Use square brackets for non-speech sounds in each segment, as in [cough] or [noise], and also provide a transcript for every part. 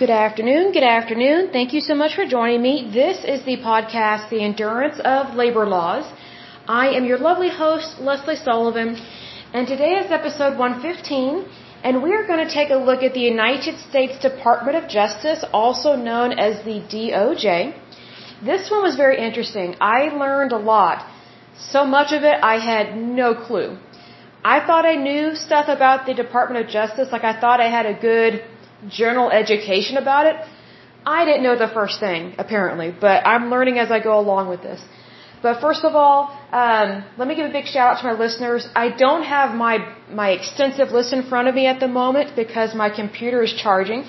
Good afternoon. Good afternoon. Thank you so much for joining me. This is the podcast, The Endurance of Labor Laws. I am your lovely host, Leslie Sullivan, and today is episode 115, and we are going to take a look at the United States Department of Justice, also known as the DOJ. This one was very interesting. I learned a lot. So much of it I had no clue. I thought I knew stuff about the Department of Justice, like I thought I had a good general education about it. I didn't know the first thing, apparently, but I'm learning as I go along with this. But first of all, um, let me give a big shout out to my listeners. I don't have my my extensive list in front of me at the moment because my computer is charging.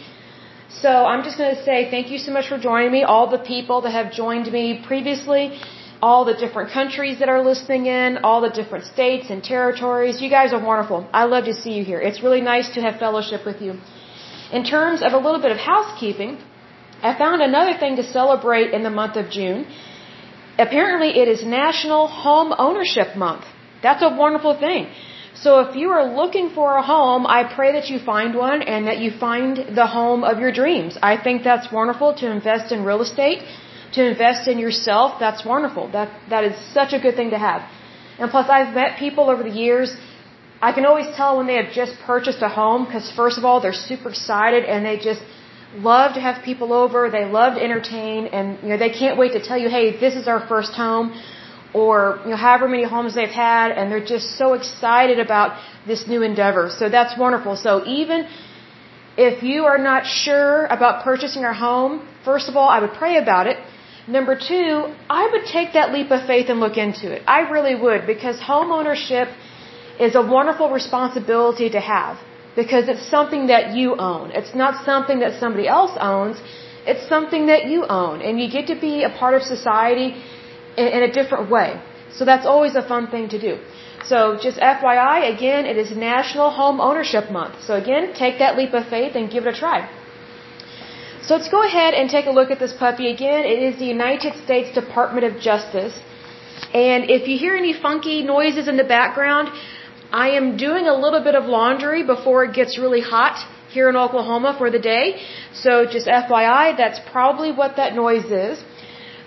So I'm just going to say thank you so much for joining me. All the people that have joined me previously, all the different countries that are listening in, all the different states and territories. You guys are wonderful. I love to see you here. It's really nice to have fellowship with you. In terms of a little bit of housekeeping, I found another thing to celebrate in the month of June. Apparently, it is National Home Ownership Month. That's a wonderful thing. So if you are looking for a home, I pray that you find one and that you find the home of your dreams. I think that's wonderful to invest in real estate, to invest in yourself. That's wonderful. That that is such a good thing to have. And plus, I've met people over the years I can always tell when they have just purchased a home because first of all, they're super excited and they just love to have people over. They love to entertain and, you know, they can't wait to tell you, hey, this is our first home or, you know, however many homes they've had and they're just so excited about this new endeavor. So that's wonderful. So even if you are not sure about purchasing a home, first of all, I would pray about it. Number two, I would take that leap of faith and look into it. I really would because home ownership is a wonderful responsibility to have because it's something that you own. It's not something that somebody else owns. It's something that you own and you get to be a part of society in, in a different way. So that's always a fun thing to do. So just FYI, again, it is National Home Ownership Month. So again, take that leap of faith and give it a try. So let's go ahead and take a look at this puppy again. It is the United States Department of Justice. And if you hear any funky noises in the background, I am doing a little bit of laundry before it gets really hot here in Oklahoma for the day. So just FYI, that's probably what that noise is.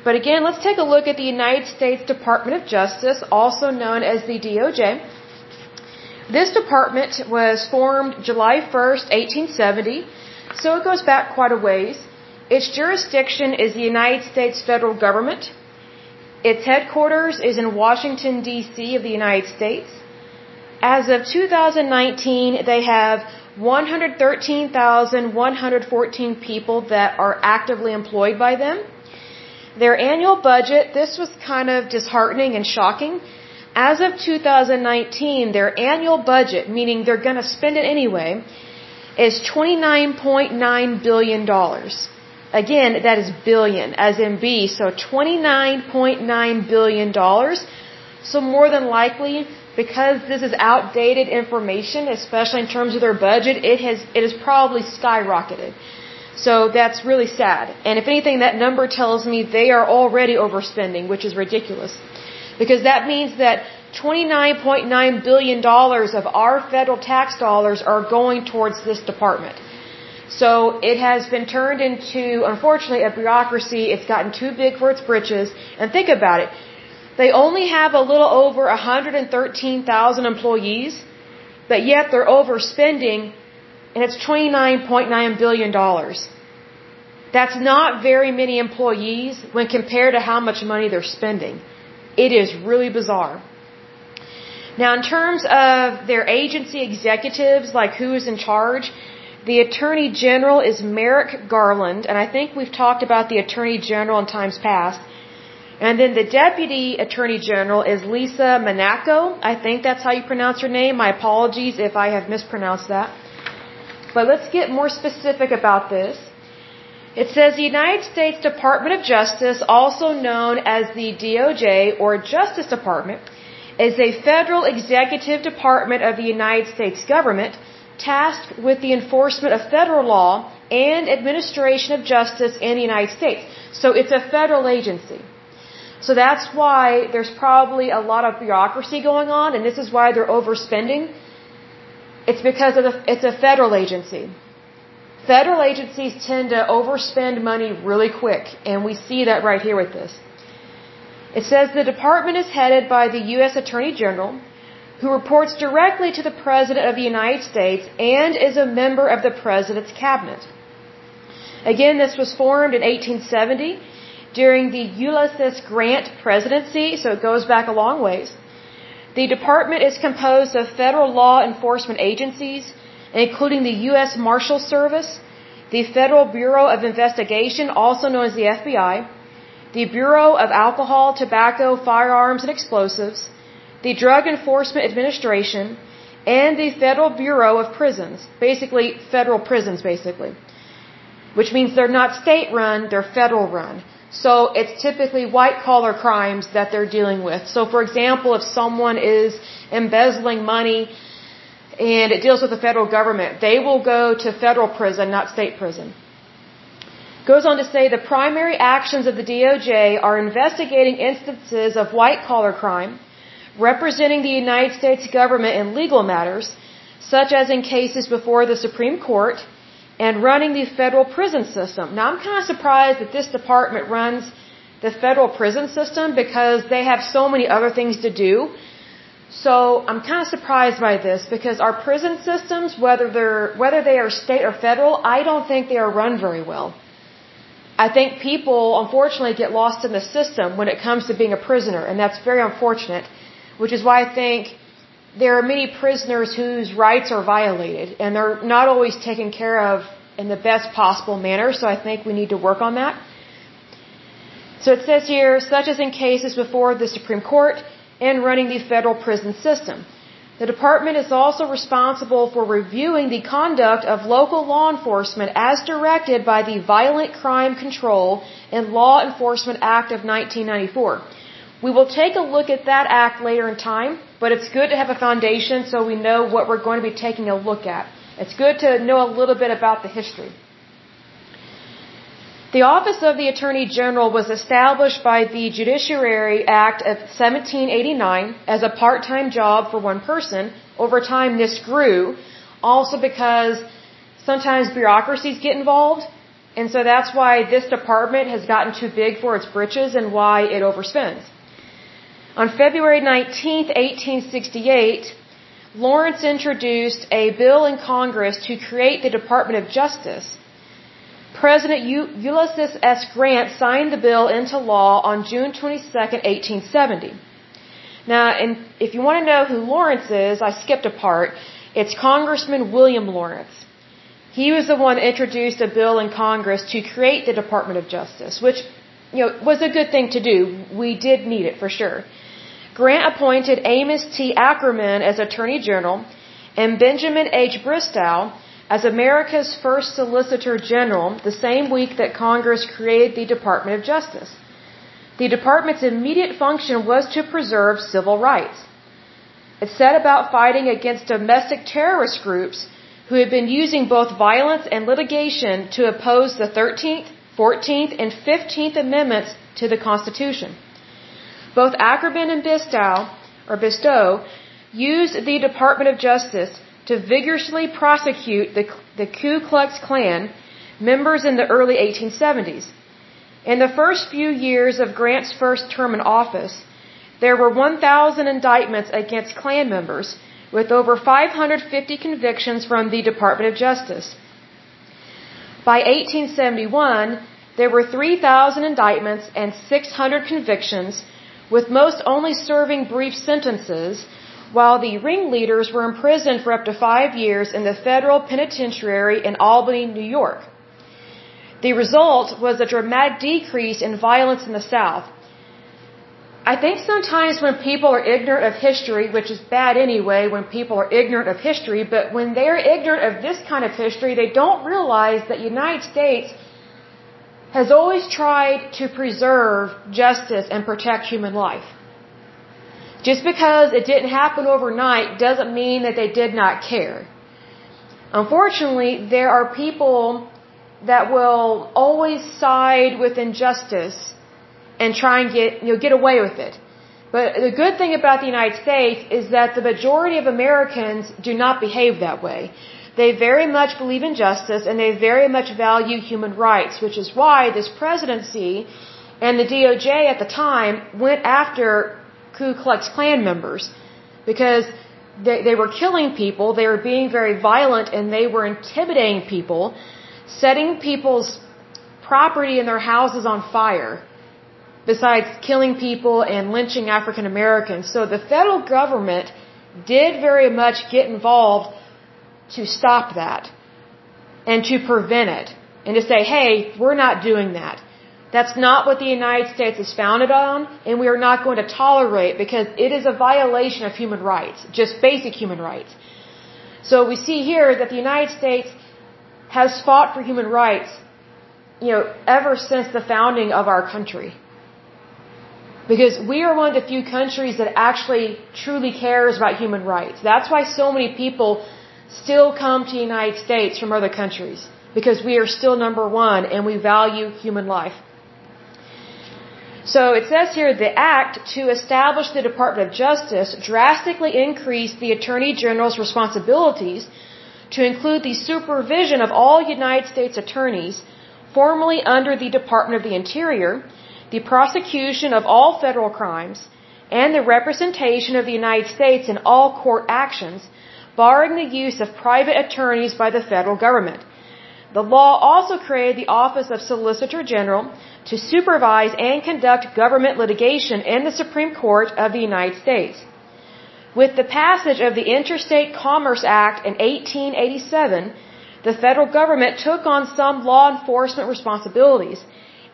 But again, let's take a look at the United States Department of Justice, also known as the DOJ. This department was formed July 1st, 1870, so it goes back quite a ways. Its jurisdiction is the United States federal government. Its headquarters is in Washington, D.C. of the United States. As of 2019, they have 113,114 people that are actively employed by them. Their annual budget, this was kind of disheartening and shocking. As of 2019, their annual budget, meaning they're going to spend it anyway, is $29.9 billion. Again, that is billion, as in B, so $29.9 billion. So more than likely, because this is outdated information, especially in terms of their budget, it has it has probably skyrocketed. So that's really sad. And if anything, that number tells me they are already overspending, which is ridiculous. Because that means that $29.9 billion of our federal tax dollars are going towards this department. So it has been turned into, unfortunately, a bureaucracy. It's gotten too big for its britches. And think about it. They only have a little over 113,000 employees, but yet they're overspending, and it's $29.9 billion. That's not very many employees when compared to how much money they're spending. It is really bizarre. Now, in terms of their agency executives, like who is in charge, the Attorney General is Merrick Garland, and I think we've talked about the Attorney General in times past. And then the Deputy Attorney General is Lisa Monaco. I think that's how you pronounce her name. My apologies if I have mispronounced that. But let's get more specific about this. It says the United States Department of Justice, also known as the DOJ or Justice Department, is a federal executive department of the United States government tasked with the enforcement of federal law and administration of justice in the United States. So it's a federal agency. So that's why there's probably a lot of bureaucracy going on, and this is why they're overspending. It's because of the, it's a federal agency. Federal agencies tend to overspend money really quick, and we see that right here with this. It says the department is headed by the U.S. Attorney General, who reports directly to the President of the United States and is a member of the President's Cabinet. Again, this was formed in 1870 during the Ulysses Grant presidency, so it goes back a long ways. The department is composed of federal law enforcement agencies, including the U.S. Marshal Service, the Federal Bureau of Investigation, also known as the FBI, the Bureau of Alcohol, Tobacco, Firearms, and Explosives, the Drug Enforcement Administration, and the Federal Bureau of Prisons, basically federal prisons, basically, which means they're not state run, they're federal run. So it's typically white collar crimes that they're dealing with. So for example, if someone is embezzling money and it deals with the federal government, they will go to federal prison, not state prison. Goes on to say the primary actions of the DOJ are investigating instances of white collar crime, representing the United States government in legal matters, such as in cases before the Supreme Court, and running the federal prison system. Now I'm kind of surprised that this department runs the federal prison system because they have so many other things to do. So I'm kind of surprised by this because our prison systems, whether they're whether they are state or federal, I don't think they are run very well. I think people unfortunately get lost in the system when it comes to being a prisoner, and that's very unfortunate. Which is why I think there are many prisoners whose rights are violated and they're not always taken care of in the best possible manner, so I think we need to work on that. So it says here, such as in cases before the Supreme Court and running the federal prison system. The department is also responsible for reviewing the conduct of local law enforcement as directed by the Violent Crime Control and Law Enforcement Act of 1994. We will take a look at that act later in time, but it's good to have a foundation so we know what we're going to be taking a look at. It's good to know a little bit about the history. The Office of the Attorney General was established by the Judiciary Act of 1789 as a part-time job for one person. Over time this grew, also because sometimes bureaucracies get involved, and so that's why this department has gotten too big for its britches and why it overspends. On February 19, 1868, Lawrence introduced a bill in Congress to create the Department of Justice. President Ulysses S. Grant signed the bill into law on June 22, 1870. Now, if you want to know who Lawrence is, I skipped a part. It's Congressman William Lawrence. He was the one that introduced a bill in Congress to create the Department of Justice, which, you know, was a good thing to do. We did need it for sure. Grant appointed Amos T. Akerman as Attorney General and Benjamin H. Bristow as America's first Solicitor General the same week that Congress created the Department of Justice. The department's immediate function was to preserve civil rights. It set about fighting against domestic terrorist groups who had been using both violence and litigation to oppose the 13th, 14th, and 15th Amendments to the Constitution. Both Akerman and Bistow, or Bistow, used the Department of Justice to vigorously prosecute the, the Ku Klux Klan members in the early 1870s. In the first few years of Grant's first term in office, there were 1,000 indictments against Klan members, with over 550 convictions from the Department of Justice. By 1871, there were 3,000 indictments and 600 convictions with most only serving brief sentences, while the ringleaders were imprisoned for up to five years in the federal penitentiary in Albany, New York. The result was a dramatic decrease in violence in the South. I think sometimes when people are ignorant of history, which is bad anyway when people are ignorant of history, but when they're ignorant of this kind of history, they don't realize that the United States has always tried to preserve justice and protect human life. Just because it didn't happen overnight doesn't mean that they did not care. Unfortunately, there are people that will always side with injustice and try and get, you know, get away with it. But the good thing about the United States is that the majority of Americans do not behave that way. They very much believe in justice and they very much value human rights, which is why this presidency and the DOJ at the time went after Ku Klux Klan members because they, they were killing people, they were being very violent, and they were intimidating people, setting people's property in their houses on fire, besides killing people and lynching African Americans. So the federal government did very much get involved to stop that and to prevent it and to say, hey, we're not doing that. That's not what the United States is founded on, and we are not going to tolerate because it is a violation of human rights, just basic human rights. So we see here that the United States has fought for human rights, you know, ever since the founding of our country. Because we are one of the few countries that actually truly cares about human rights. That's why so many people still come to the United States from other countries. Because we are still number one and we value human life. So it says here the act to establish the Department of Justice drastically increased the Attorney General's responsibilities to include the supervision of all United States attorneys formerly under the Department of the Interior, the prosecution of all federal crimes, and the representation of the United States in all court actions, barring the use of private attorneys by the federal government. The law also created the Office of Solicitor General to supervise and conduct government litigation in the Supreme Court of the United States. With the passage of the Interstate Commerce Act in 1887, the federal government took on some law enforcement responsibilities,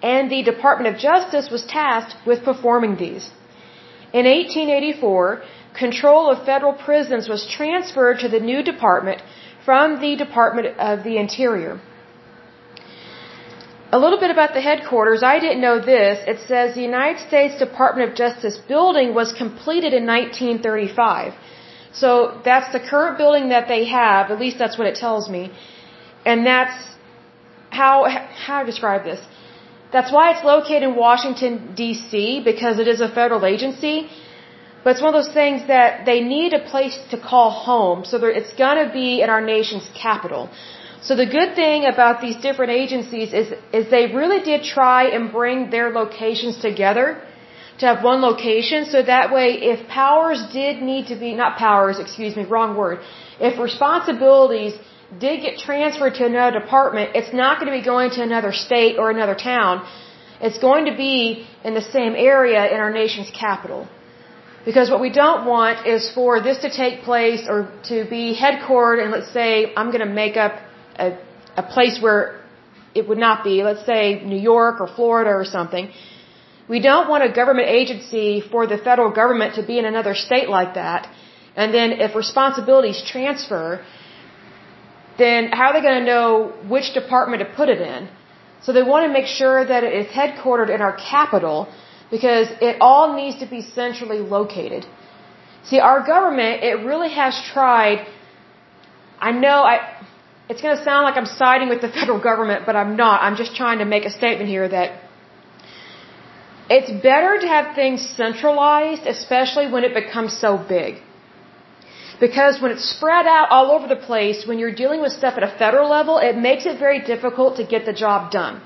and the Department of Justice was tasked with performing these. In 1884, control of federal prisons was transferred to the new department from the Department of the Interior. A little bit about the headquarters. I didn't know this. It says the United States Department of Justice building was completed in 1935. So that's the current building that they have. At least that's what it tells me. And that's how, how to describe this. That's why it's located in Washington, D.C., because it is a federal agency. But it's one of those things that they need a place to call home. So it's going to be in our nation's capital. So the good thing about these different agencies is, is they really did try and bring their locations together to have one location. So that way, if powers did need to be, not powers, excuse me, wrong word. If responsibilities did get transferred to another department, it's not going to be going to another state or another town. It's going to be in the same area in our nation's capital. Because what we don't want is for this to take place or to be headquartered and let's say I'm going to make up a, a place where it would not be, let's say New York or Florida or something. We don't want a government agency for the federal government to be in another state like that. And then if responsibilities transfer, then how are they going to know which department to put it in? So they want to make sure that it is headquartered in our capital because it all needs to be centrally located. See, our government, it really has tried. I know I, it's going to sound like I'm siding with the federal government, but I'm not. I'm just trying to make a statement here that it's better to have things centralized, especially when it becomes so big. Because when it's spread out all over the place, when you're dealing with stuff at a federal level, it makes it very difficult to get the job done.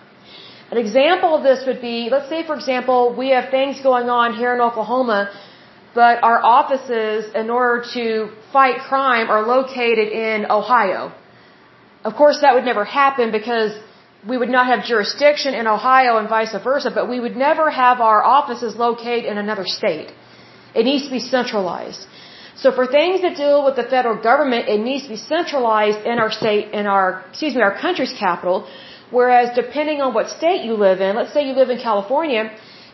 An example of this would be, let's say for example, we have things going on here in Oklahoma, but our offices, in order to fight crime, are located in Ohio. Of course, that would never happen because we would not have jurisdiction in Ohio and vice versa, but we would never have our offices located in another state. It needs to be centralized. So for things that deal with the federal government, it needs to be centralized in our state, in our, excuse me, our country's capital. Whereas depending on what state you live in, let's say you live in California,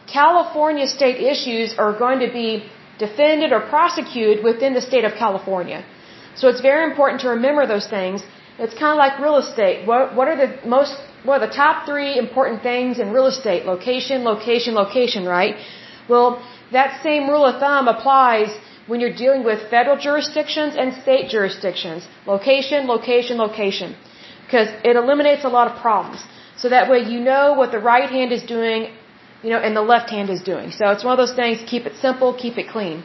California state issues are going to be defended or prosecuted within the state of California. So it's very important to remember those things it's kind of like real estate. What, what are the most, what are the top three important things in real estate? Location, location, location, right? Well, that same rule of thumb applies when you're dealing with federal jurisdictions and state jurisdictions. Location, location, location. Because it eliminates a lot of problems. So that way you know what the right hand is doing, you know, and the left hand is doing. So it's one of those things, keep it simple, keep it clean.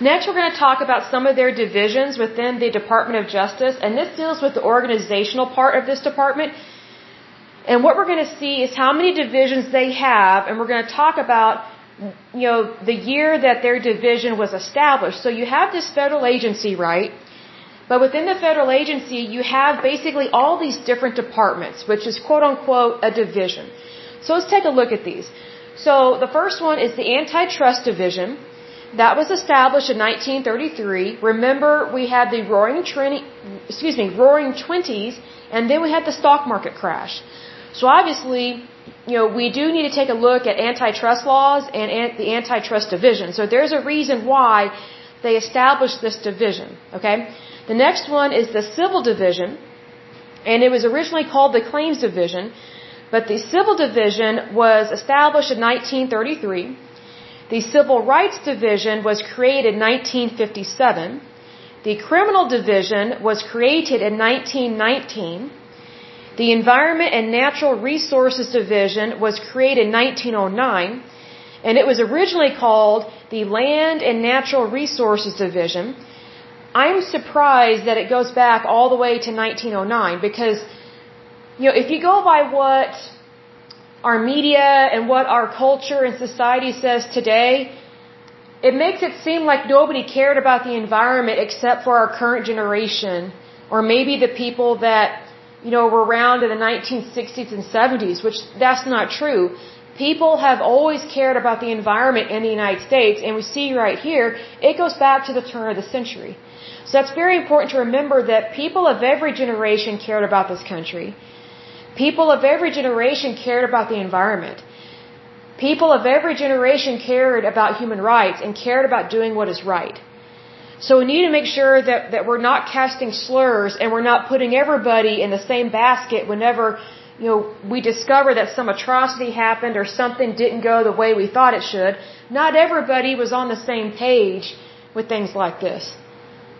Next, we're going to talk about some of their divisions within the Department of Justice, and this deals with the organizational part of this department. And what we're going to see is how many divisions they have, and we're going to talk about, you know, the year that their division was established. So you have this federal agency, right? But within the federal agency, you have basically all these different departments, which is quote unquote a division. So let's take a look at these. So the first one is the Antitrust Division. That was established in 1933. Remember, we had the Roaring Twenty, excuse me, Roaring Twenties, and then we had the stock market crash. So obviously, you know, we do need to take a look at antitrust laws and the antitrust division. So there's a reason why they established this division. Okay. The next one is the civil division, and it was originally called the claims division, but the civil division was established in 1933. The Civil Rights Division was created in 1957. The Criminal Division was created in 1919. The Environment and Natural Resources Division was created in 1909, and it was originally called the Land and Natural Resources Division. I'm surprised that it goes back all the way to 1909 because, you know, if you go by what our media and what our culture and society says today, it makes it seem like nobody cared about the environment except for our current generation or maybe the people that, you know, were around in the 1960s and 70s, which that's not true. People have always cared about the environment in the United States, and we see right here, it goes back to the turn of the century. So that's very important to remember that people of every generation cared about this country. People of every generation cared about the environment. People of every generation cared about human rights and cared about doing what is right. So we need to make sure that, that we're not casting slurs and we're not putting everybody in the same basket whenever, you know, we discover that some atrocity happened or something didn't go the way we thought it should. Not everybody was on the same page with things like this.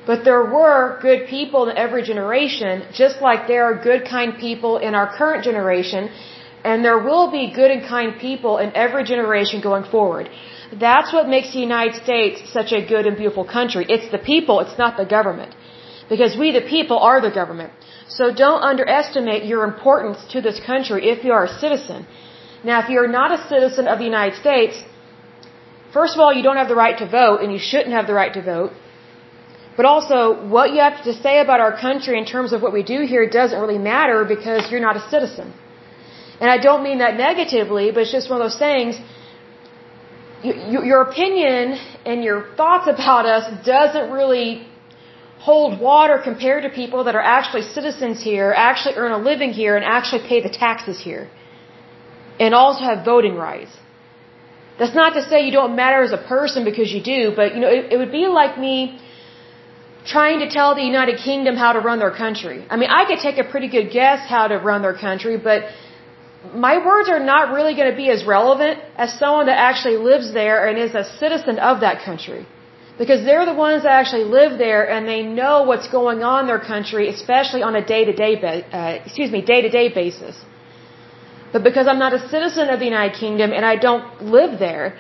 But there were good people in every generation, just like there are good, kind people in our current generation, and there will be good and kind people in every generation going forward. That's what makes the United States such a good and beautiful country. It's the people, it's not the government. Because we, the people, are the government. So don't underestimate your importance to this country if you are a citizen. Now, if you're not a citizen of the United States, first of all, you don't have the right to vote, and you shouldn't have the right to vote. But also, what you have to say about our country in terms of what we do here doesn't really matter because you're not a citizen. And I don't mean that negatively, but it's just one of those things. You, you, your opinion and your thoughts about us doesn't really hold water compared to people that are actually citizens here, actually earn a living here, and actually pay the taxes here. And also have voting rights. That's not to say you don't matter as a person because you do, but you know, it, it would be like me trying to tell the United Kingdom how to run their country. I mean, I could take a pretty good guess how to run their country, but my words are not really going to be as relevant as someone that actually lives there and is a citizen of that country. Because they're the ones that actually live there and they know what's going on in their country, especially on a day-to-day, uh, excuse me, day-to-day basis. But because I'm not a citizen of the United Kingdom and I don't live there,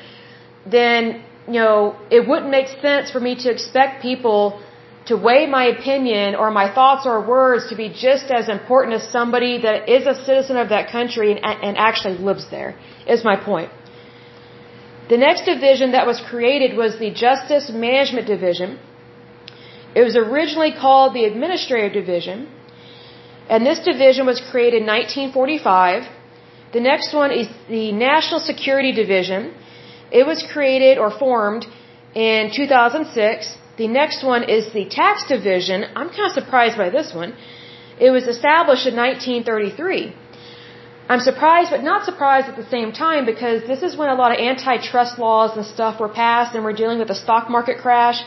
then, you know, it wouldn't make sense for me to expect people to weigh my opinion or my thoughts or words to be just as important as somebody that is a citizen of that country and, and actually lives there, is my point. The next division that was created was the Justice Management Division. It was originally called the Administrative Division, and this division was created in 1945. The next one is the National Security Division. It was created or formed in 2006. The next one is the tax division. I'm kind of surprised by this one. It was established in 1933. I'm surprised, but not surprised at the same time because this is when a lot of antitrust laws and stuff were passed, and we're dealing with a stock market crash,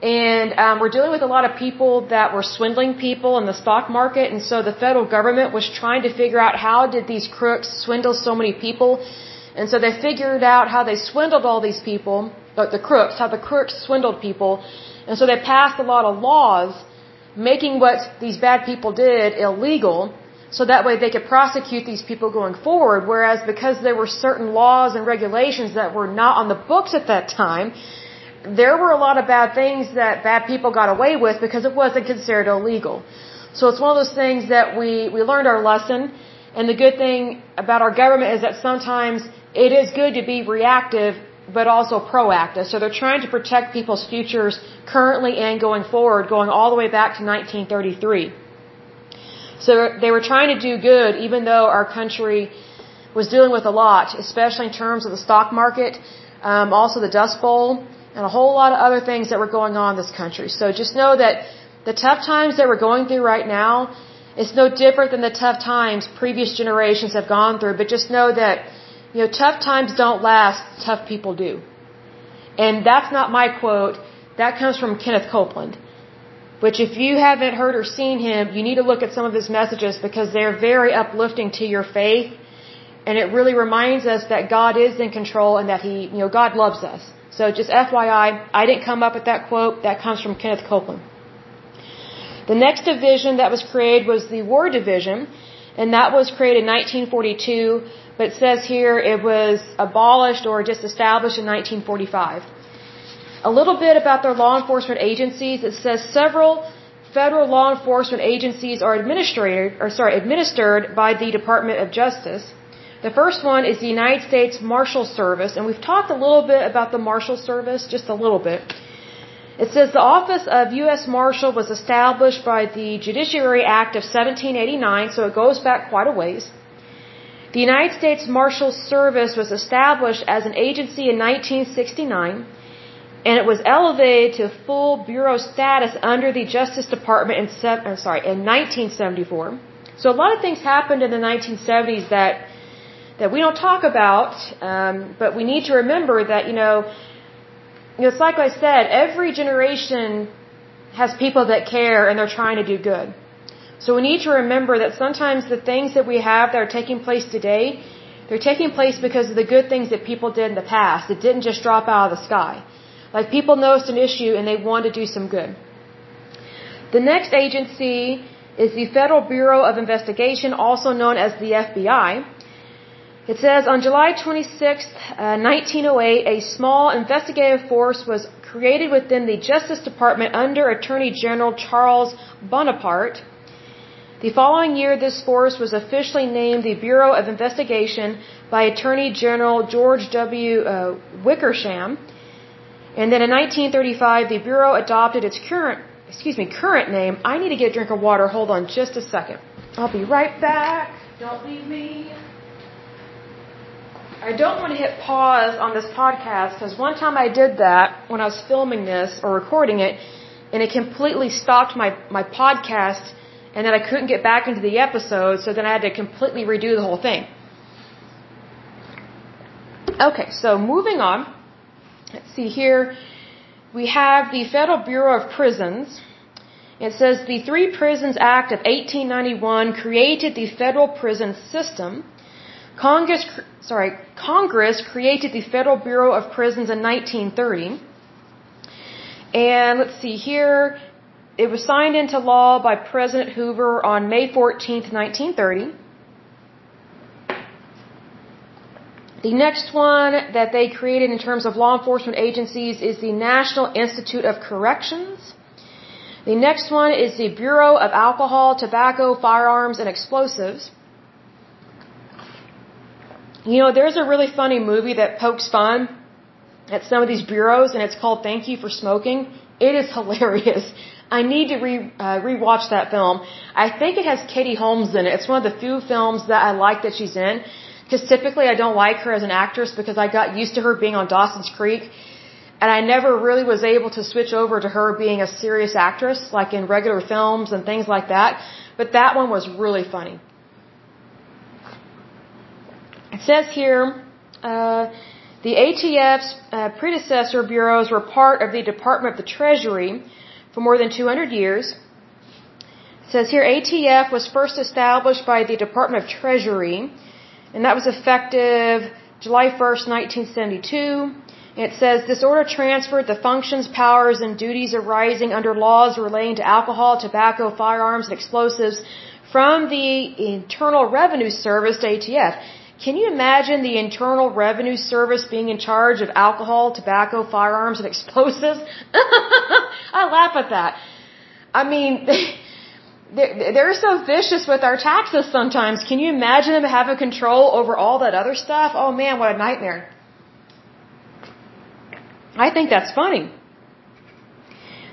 and um, we're dealing with a lot of people that were swindling people in the stock market, and so the federal government was trying to figure out how did these crooks swindle so many people, and so they figured out how they swindled all these people the crooks, how the crooks swindled people. And so they passed a lot of laws making what these bad people did illegal so that way they could prosecute these people going forward. Whereas because there were certain laws and regulations that were not on the books at that time, there were a lot of bad things that bad people got away with because it wasn't considered illegal. So it's one of those things that we, we learned our lesson. And the good thing about our government is that sometimes it is good to be reactive, but also proactive. So they're trying to protect people's futures currently and going forward, going all the way back to 1933. So they were trying to do good, even though our country was dealing with a lot, especially in terms of the stock market, um, also the Dust Bowl, and a whole lot of other things that were going on in this country. So just know that the tough times that we're going through right now, it's no different than the tough times previous generations have gone through, but just know that, you know, tough times don't last, tough people do. And that's not my quote, that comes from Kenneth Copeland. Which if you haven't heard or seen him, you need to look at some of his messages because they're very uplifting to your faith. And it really reminds us that God is in control and that He, you know, God loves us. So just FYI, I didn't come up with that quote. That comes from Kenneth Copeland. The next division that was created was the War Division, and that was created in 1942, but it says here it was abolished or just established in 1945. A little bit about their law enforcement agencies. It says several federal law enforcement agencies are administered, or sorry, administered by the Department of Justice. The first one is the United States Marshal Service, and we've talked a little bit about the Marshal Service, just a little bit. It says the office of U.S. Marshal was established by the Judiciary Act of 1789, so it goes back quite a ways. The United States Marshal Service was established as an agency in 1969 and it was elevated to full bureau status under the Justice Department in sorry in 1974. So a lot of things happened in the 1970s that that we don't talk about, um, but we need to remember that you know, it's like I said, every generation has people that care and they're trying to do good. So we need to remember that sometimes the things that we have that are taking place today, they're taking place because of the good things that people did in the past. It didn't just drop out of the sky. Like people noticed an issue and they wanted to do some good. The next agency is the Federal Bureau of Investigation, also known as the FBI. It says on July 26, uh, 1908, a small investigative force was created within the Justice Department under Attorney General Charles Bonaparte. The following year, this force was officially named the Bureau of Investigation by Attorney General George W. Uh, Wickersham. And then in 1935, the Bureau adopted its current, excuse me, current name. I need to get a drink of water. Hold on just a second. I'll be right back. Don't leave me. I don't want to hit pause on this podcast because one time I did that when I was filming this or recording it, and it completely stopped my, my podcast, and then I couldn't get back into the episode, so then I had to completely redo the whole thing. Okay, so moving on. Let's see here. We have the Federal Bureau of Prisons. It says the Three Prisons Act of 1891 created the federal prison system. Congress, sorry, Congress created the Federal Bureau of Prisons in 1930. And let's see here. It was signed into law by President Hoover on May 14, 1930. The next one that they created in terms of law enforcement agencies is the National Institute of Corrections. The next one is the Bureau of Alcohol, Tobacco, Firearms, and Explosives. You know, there's a really funny movie that pokes fun at some of these bureaus, and it's called Thank You for Smoking. It is [laughs] hilarious. I need to re uh, rewatch that film. I think it has Katie Holmes in it. It's one of the few films that I like that she's in. Because typically I don't like her as an actress because I got used to her being on Dawson's Creek. And I never really was able to switch over to her being a serious actress, like in regular films and things like that. But that one was really funny. It says here, uh, the ATF's uh, predecessor bureaus were part of the Department of the Treasury for more than 200 years. It says here, ATF was first established by the Department of Treasury and that was effective July 1st, 1972. It says this order transferred the functions, powers, and duties arising under laws relating to alcohol, tobacco, firearms, and explosives from the Internal Revenue Service to ATF. Can you imagine the Internal Revenue Service being in charge of alcohol, tobacco, firearms, and explosives? [laughs] I laugh at that. I mean, [laughs] they're, so vicious with our taxes sometimes. Can you imagine them having control over all that other stuff? Oh man, what a nightmare. I think that's funny.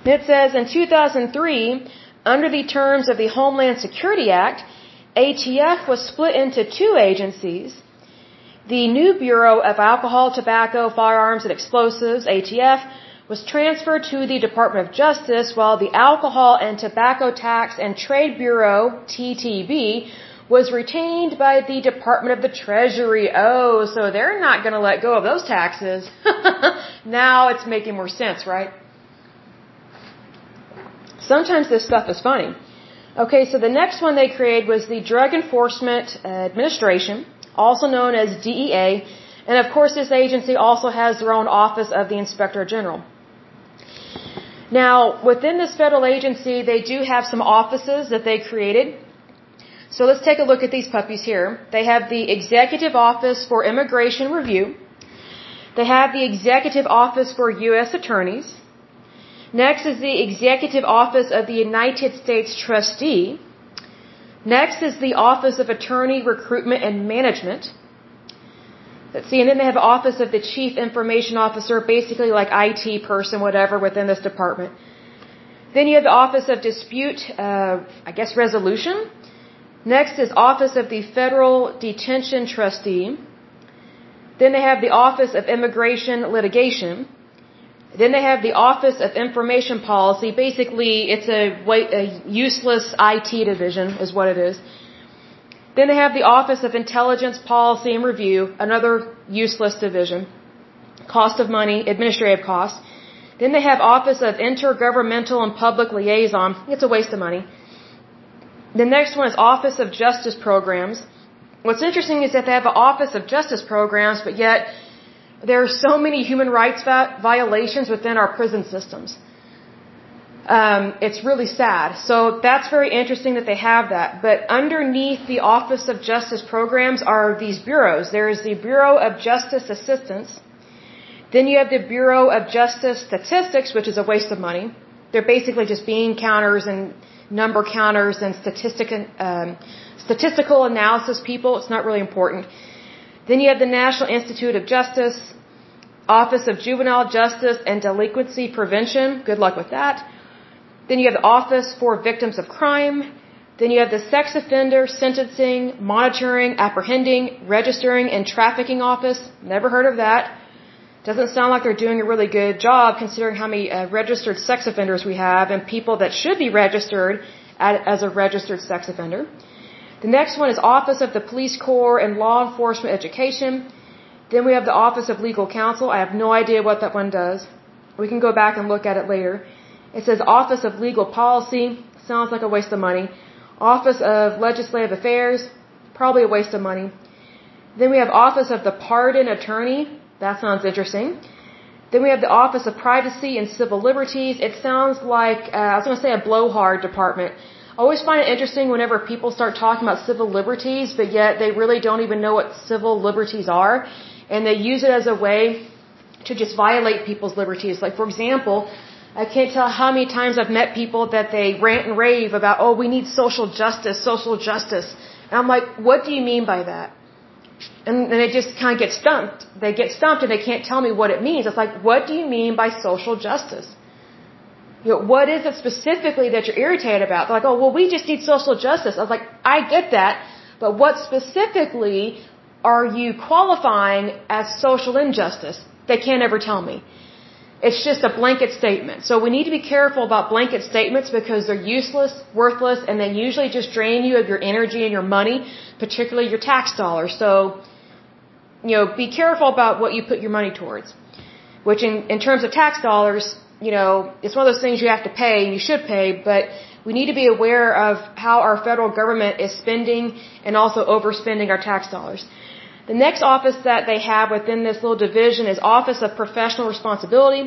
It says in 2003, under the terms of the Homeland Security Act, ATF was split into two agencies. The new Bureau of Alcohol, Tobacco, Firearms, and Explosives, ATF, was transferred to the Department of Justice while the Alcohol and Tobacco Tax and Trade Bureau, TTB, was retained by the Department of the Treasury. Oh, so they're not going to let go of those taxes. [laughs] now it's making more sense, right? Sometimes this stuff is funny. Okay, so the next one they created was the Drug Enforcement Administration, also known as DEA, and of course this agency also has their own office of the Inspector General. Now, within this federal agency, they do have some offices that they created. So let's take a look at these puppies here. They have the Executive Office for Immigration Review. They have the Executive Office for U.S. Attorneys. Next is the Executive Office of the United States Trustee. Next is the Office of Attorney Recruitment and Management. Let's see, and then they have Office of the Chief Information Officer, basically like IT person, whatever, within this department. Then you have the Office of Dispute, uh, I guess, Resolution. Next is Office of the Federal Detention Trustee. Then they have the Office of Immigration Litigation. Then they have the Office of Information Policy. Basically, it's a, a useless IT division, is what it is. Then they have the Office of Intelligence Policy and Review, another useless division. Cost of money, administrative costs. Then they have Office of Intergovernmental and Public Liaison. It's a waste of money. The next one is Office of Justice Programs. What's interesting is that they have an Office of Justice Programs, but yet there are so many human rights violations within our prison systems um, it's really sad. So that's very interesting that they have that. But underneath the Office of Justice programs are these bureaus. There is the Bureau of Justice Assistance. Then you have the Bureau of Justice Statistics, which is a waste of money. They're basically just bean counters and number counters and statistic, um, statistical analysis people. It's not really important. Then you have the National Institute of Justice, Office of Juvenile Justice and Delinquency Prevention. Good luck with that. Then you have the Office for Victims of Crime. Then you have the Sex Offender Sentencing, Monitoring, Apprehending, Registering, and Trafficking Office. Never heard of that. Doesn't sound like they're doing a really good job considering how many uh, registered sex offenders we have and people that should be registered at, as a registered sex offender. The next one is Office of the Police Corps and Law Enforcement Education. Then we have the Office of Legal Counsel. I have no idea what that one does. We can go back and look at it later. It says Office of Legal Policy. Sounds like a waste of money. Office of Legislative Affairs. Probably a waste of money. Then we have Office of the Pardon Attorney. That sounds interesting. Then we have the Office of Privacy and Civil Liberties. It sounds like, uh, I was going to say a blowhard department. I always find it interesting whenever people start talking about civil liberties, but yet they really don't even know what civil liberties are. And they use it as a way to just violate people's liberties. Like, for example, I can't tell how many times I've met people that they rant and rave about, oh, we need social justice, social justice. And I'm like, what do you mean by that? And then they just kind of get stumped. They get stumped and they can't tell me what it means. It's like, what do you mean by social justice? You know, what is it specifically that you're irritated about? They're like, oh, well, we just need social justice. I was like, I get that, but what specifically are you qualifying as social injustice? They can't ever tell me. It's just a blanket statement. So we need to be careful about blanket statements because they're useless, worthless, and they usually just drain you of your energy and your money, particularly your tax dollars. So, you know, be careful about what you put your money towards. Which in, in terms of tax dollars, you know, it's one of those things you have to pay and you should pay, but we need to be aware of how our federal government is spending and also overspending our tax dollars. The next office that they have within this little division is Office of Professional Responsibility.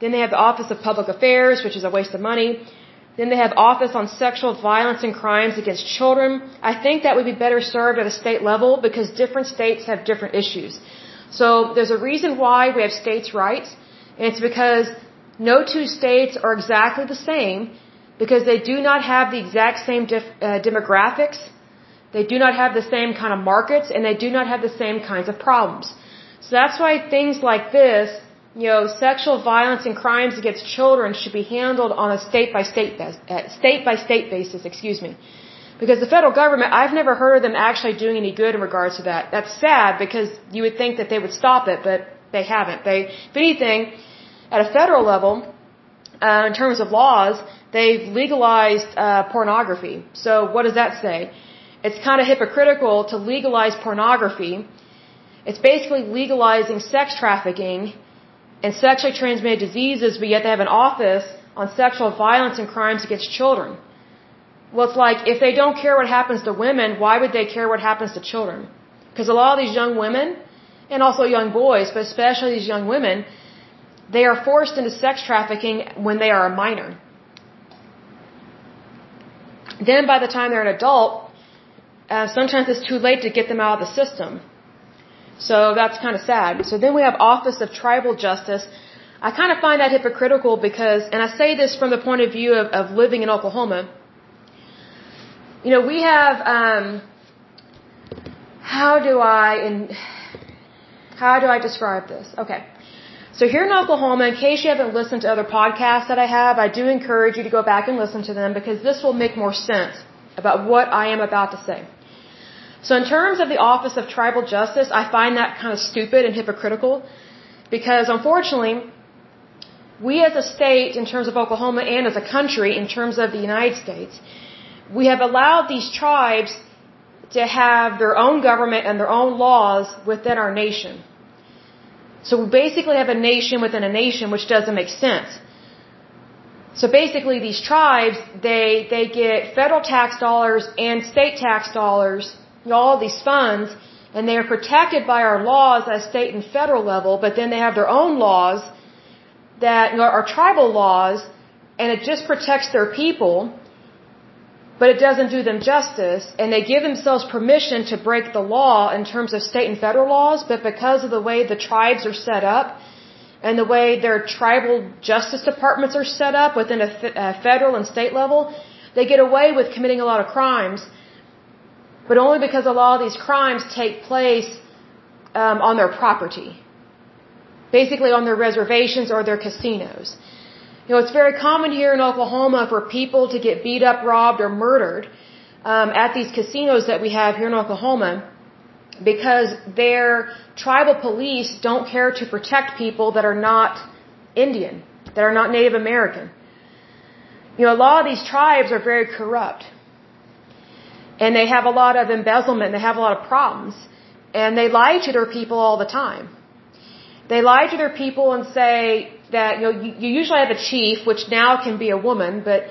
Then they have the Office of Public Affairs, which is a waste of money. Then they have office on sexual violence and crimes against children. I think that would be better served at a state level because different states have different issues. So there's a reason why we have states' rights, and it's because no two states are exactly the same because they do not have the exact same uh, demographics, they do not have the same kind of markets, and they do not have the same kinds of problems. So that's why things like this, you know, sexual violence and crimes against children should be handled on a state by state state by state basis, excuse me. Because the federal government, I've never heard of them actually doing any good in regards to that. That's sad because you would think that they would stop it, but they haven't. They, if anything, at a federal level, uh, in terms of laws, they've legalized uh, pornography. So what does that say? It's kind of hypocritical to legalize pornography. It's basically legalizing sex trafficking and sexually transmitted diseases, but yet they have an office on sexual violence and crimes against children. Well, it's like if they don't care what happens to women, why would they care what happens to children? Because a lot of these young women, and also young boys, but especially these young women, they are forced into sex trafficking when they are a minor. Then by the time they're an adult, uh, sometimes it's too late to get them out of the system. So that's kind of sad. So then we have Office of Tribal Justice. I kind of find that hypocritical because, and I say this from the point of view of, of living in Oklahoma, you know, we have, um, how do I, in, how do I describe this? Okay. So here in Oklahoma, in case you haven't listened to other podcasts that I have, I do encourage you to go back and listen to them because this will make more sense about what I am about to say. So in terms of the Office of Tribal Justice, I find that kind of stupid and hypocritical because unfortunately, we as a state, in terms of Oklahoma, and as a country, in terms of the United States, we have allowed these tribes to have their own government and their own laws within our nation. So we basically have a nation within a nation, which doesn't make sense. So basically, these tribes, they, they get federal tax dollars and state tax dollars, all these funds, and they are protected by our laws at state and federal level, but then they have their own laws that are tribal laws, and it just protects their people but it doesn't do them justice, and they give themselves permission to break the law in terms of state and federal laws, but because of the way the tribes are set up, and the way their tribal justice departments are set up within a, federal and state level, they get away with committing a lot of crimes, but only because a lot of these crimes take place um, on their property, basically on their reservations or their casinos. You know, it's very common here in Oklahoma for people to get beat up, robbed, or murdered um, at these casinos that we have here in Oklahoma because their tribal police don't care to protect people that are not Indian, that are not Native American. You know, a lot of these tribes are very corrupt. And they have a lot of embezzlement, they have a lot of problems. And they lie to their people all the time. They lie to their people and say, that you know you, you usually have a chief, which now can be a woman, but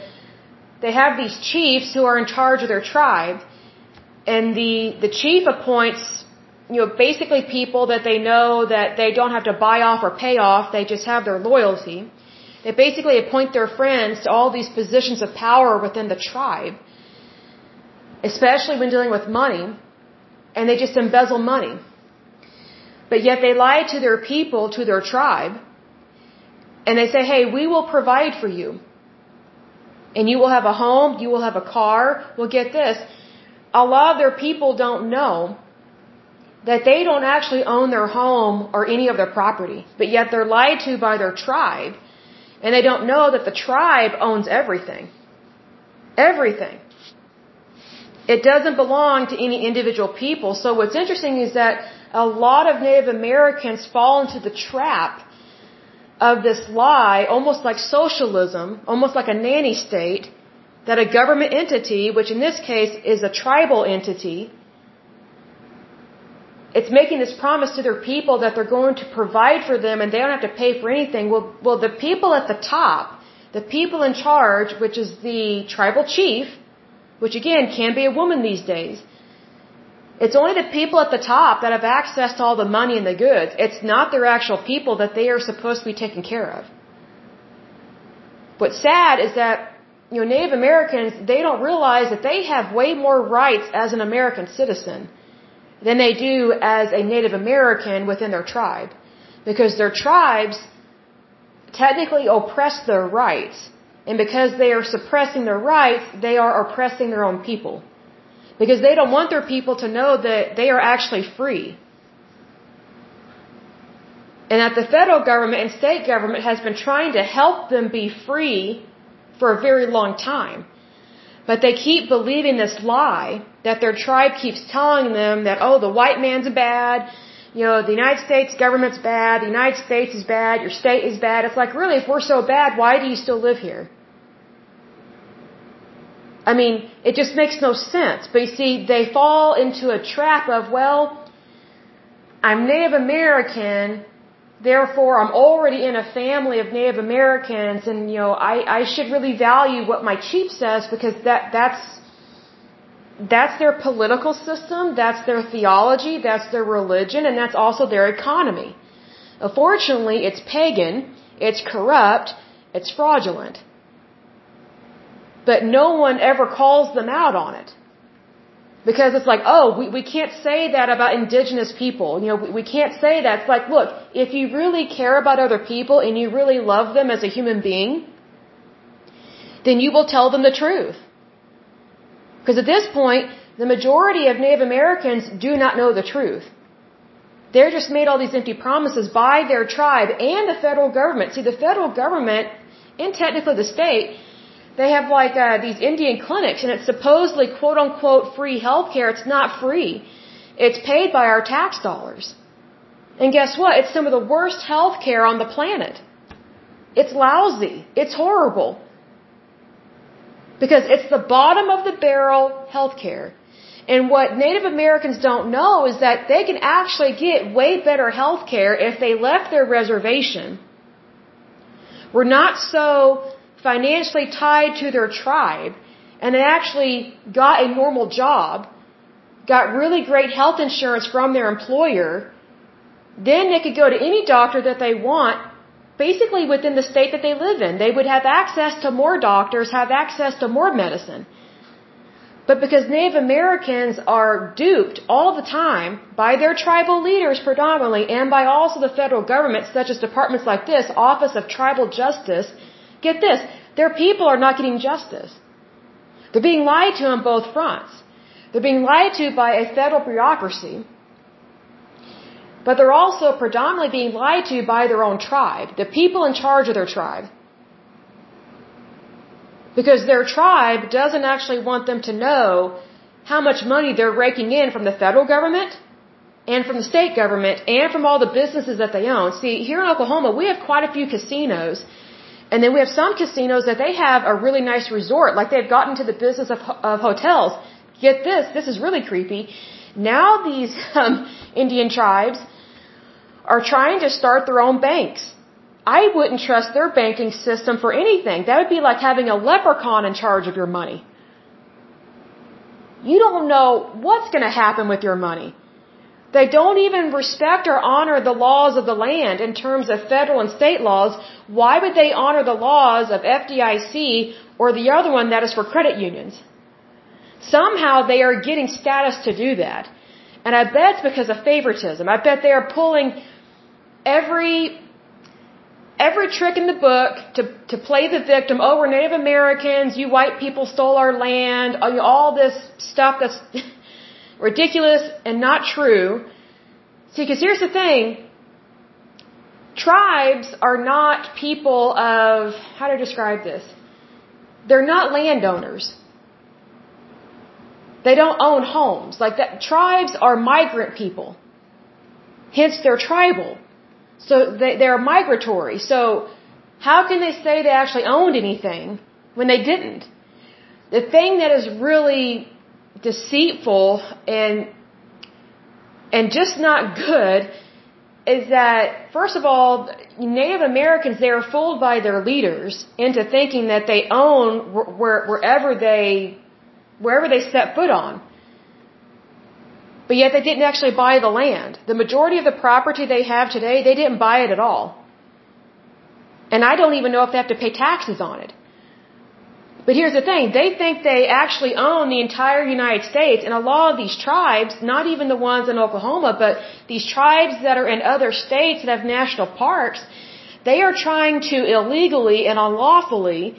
they have these chiefs who are in charge of their tribe, and the the chief appoints you know basically people that they know that they don't have to buy off or pay off, they just have their loyalty. They basically appoint their friends to all these positions of power within the tribe, especially when dealing with money, and they just embezzle money. But yet they lie to their people, to their tribe, and they say, hey, we will provide for you. And you will have a home, you will have a car. Well, get this. A lot of their people don't know that they don't actually own their home or any of their property, but yet they're lied to by their tribe, and they don't know that the tribe owns everything. Everything. It doesn't belong to any individual people. So what's interesting is that a lot of Native Americans fall into the trap of this lie, almost like socialism, almost like a nanny state, that a government entity, which in this case is a tribal entity, it's making this promise to their people that they're going to provide for them and they don't have to pay for anything. Well, well, the people at the top, the people in charge, which is the tribal chief, which again can be a woman these days, it's only the people at the top that have access to all the money and the goods. It's not their actual people that they are supposed to be taking care of. What's sad is that you know, Native Americans, they don't realize that they have way more rights as an American citizen than they do as a Native American within their tribe. Because their tribes technically oppress their rights. And because they are suppressing their rights, they are oppressing their own people. Because they don't want their people to know that they are actually free. And that the federal government and state government has been trying to help them be free for a very long time. But they keep believing this lie that their tribe keeps telling them that, oh, the white man's bad, you know, the United States government's bad, the United States is bad, your state is bad. It's like, really, if we're so bad, why do you still live here? I mean, it just makes no sense. But you see, they fall into a trap of, well, I'm Native American, therefore I'm already in a family of Native Americans, and you know, I, I should really value what my chief says because that that's that's their political system, that's their theology, that's their religion, and that's also their economy. Unfortunately, it's pagan, it's corrupt, it's fraudulent but no one ever calls them out on it. Because it's like, oh, we, we can't say that about indigenous people. You know, we, we can't say that. It's like, look, if you really care about other people and you really love them as a human being, then you will tell them the truth. Because at this point, the majority of Native Americans do not know the truth. They're just made all these empty promises by their tribe and the federal government. See, the federal government, and technically the state, they have like uh, these Indian clinics, and it's supposedly quote unquote free healthcare. It's not free. It's paid by our tax dollars. And guess what? It's some of the worst healthcare on the planet. It's lousy. It's horrible. Because it's the bottom of the barrel healthcare. And what Native Americans don't know is that they can actually get way better healthcare if they left their reservation. We're not so financially tied to their tribe and they actually got a normal job, got really great health insurance from their employer, then they could go to any doctor that they want basically within the state that they live in. They would have access to more doctors, have access to more medicine. But because Native Americans are duped all the time by their tribal leaders predominantly and by also the federal government, such as departments like this, Office of Tribal Justice, Get this, their people are not getting justice. They're being lied to on both fronts. They're being lied to by a federal bureaucracy, but they're also predominantly being lied to by their own tribe, the people in charge of their tribe. Because their tribe doesn't actually want them to know how much money they're raking in from the federal government and from the state government and from all the businesses that they own. See, here in Oklahoma, we have quite a few casinos and then we have some casinos that they have a really nice resort, like they've gotten to the business of, of hotels. Get this, this is really creepy. Now these [laughs] um, Indian tribes are trying to start their own banks. I wouldn't trust their banking system for anything. That would be like having a leprechaun in charge of your money. You don't know what's going to happen with your money. They don't even respect or honor the laws of the land in terms of federal and state laws. Why would they honor the laws of FDIC or the other one that is for credit unions? Somehow they are getting status to do that. And I bet it's because of favoritism. I bet they are pulling every every trick in the book to to play the victim. Oh, we're Native Americans. You white people stole our land. Oh, all this stuff that's [laughs] ridiculous and not true. See, because here's the thing. Tribes are not people of, how to describe this? They're not landowners. They don't own homes. Like that, tribes are migrant people. Hence they're tribal. So they, they're migratory. So how can they say they actually owned anything when they didn't? The thing that is really deceitful and and just not good is that first of all Native Americans they are fooled by their leaders into thinking that they own wherever they wherever they step foot on. But yet they didn't actually buy the land. The majority of the property they have today they didn't buy it at all. And I don't even know if they have to pay taxes on it But here's the thing, they think they actually own the entire United States and a lot of these tribes, not even the ones in Oklahoma, but these tribes that are in other states that have national parks, they are trying to illegally and unlawfully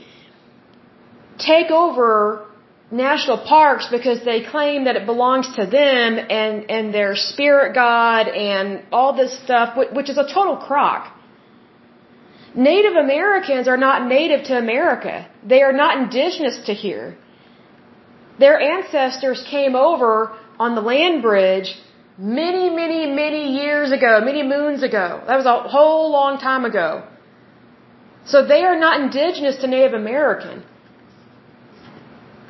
take over national parks because they claim that it belongs to them and, and their spirit god and all this stuff, which is a total crock. Native Americans are not native to America. They are not indigenous to here. Their ancestors came over on the land bridge many, many, many years ago, many moons ago. That was a whole long time ago. So they are not indigenous to Native American.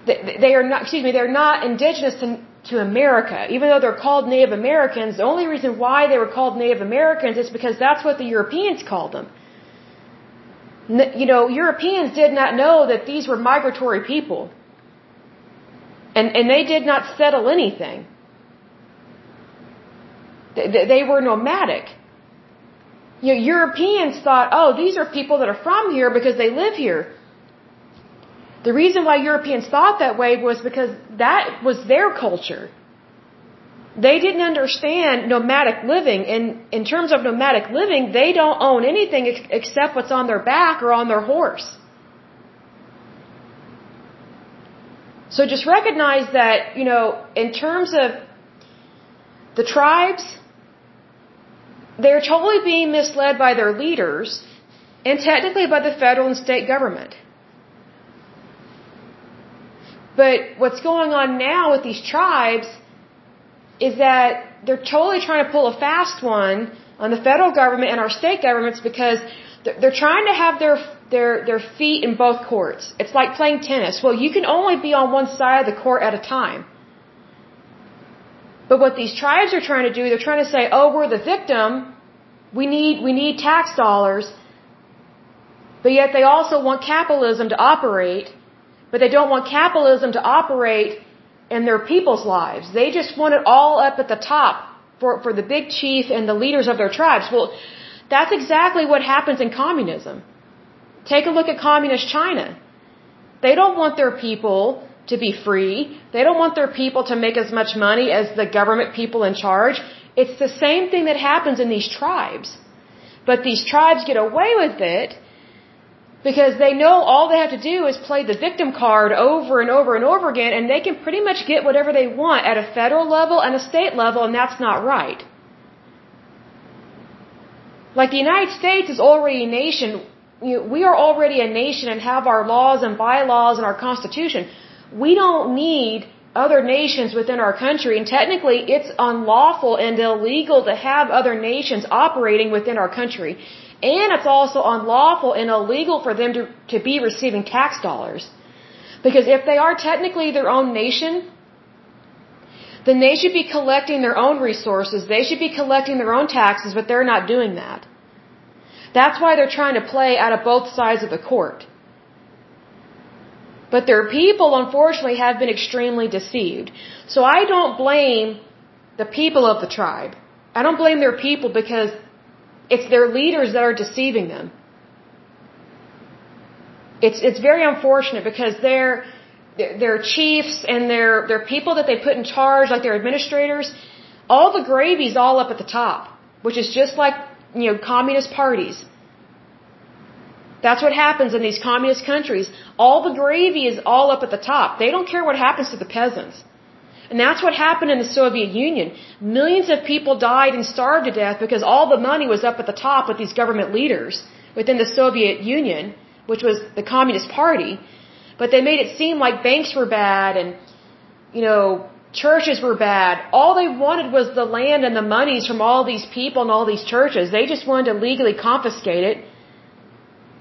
They are not, excuse me, they're not indigenous to, to America. Even though they're called Native Americans, the only reason why they were called Native Americans is because that's what the Europeans called them you know, Europeans did not know that these were migratory people. And, and they did not settle anything. They, they were nomadic. You know, Europeans thought, oh, these are people that are from here because they live here. The reason why Europeans thought that way was because that was their culture they didn't understand nomadic living. And in terms of nomadic living, they don't own anything ex except what's on their back or on their horse. So just recognize that, you know, in terms of the tribes, they're totally being misled by their leaders and technically by the federal and state government. But what's going on now with these tribes is that they're totally trying to pull a fast one on the federal government and our state governments because they're trying to have their their their feet in both courts. It's like playing tennis. Well, you can only be on one side of the court at a time. But what these tribes are trying to do, they're trying to say, "Oh, we're the victim. We need we need tax dollars." But yet they also want capitalism to operate, but they don't want capitalism to operate in their people's lives. They just want it all up at the top for, for the big chief and the leaders of their tribes. Well, that's exactly what happens in communism. Take a look at communist China. They don't want their people to be free. They don't want their people to make as much money as the government people in charge. It's the same thing that happens in these tribes. But these tribes get away with it because they know all they have to do is play the victim card over and over and over again, and they can pretty much get whatever they want at a federal level and a state level, and that's not right. Like the United States is already a nation. We are already a nation and have our laws and bylaws and our constitution. We don't need other nations within our country, and technically it's unlawful and illegal to have other nations operating within our country. And it's also unlawful and illegal for them to, to be receiving tax dollars. Because if they are technically their own nation, then they should be collecting their own resources, they should be collecting their own taxes, but they're not doing that. That's why they're trying to play out of both sides of the court. But their people, unfortunately, have been extremely deceived. So I don't blame the people of the tribe. I don't blame their people because it's their leaders that are deceiving them. It's it's very unfortunate because their their chiefs and their their people that they put in charge, like their administrators, all the gravy's all up at the top, which is just like you know communist parties. That's what happens in these communist countries. All the gravy is all up at the top. They don't care what happens to the peasants. And that's what happened in the Soviet Union. Millions of people died and starved to death because all the money was up at the top with these government leaders within the Soviet Union, which was the Communist Party. But they made it seem like banks were bad and, you know, churches were bad. All they wanted was the land and the monies from all these people and all these churches. They just wanted to legally confiscate it.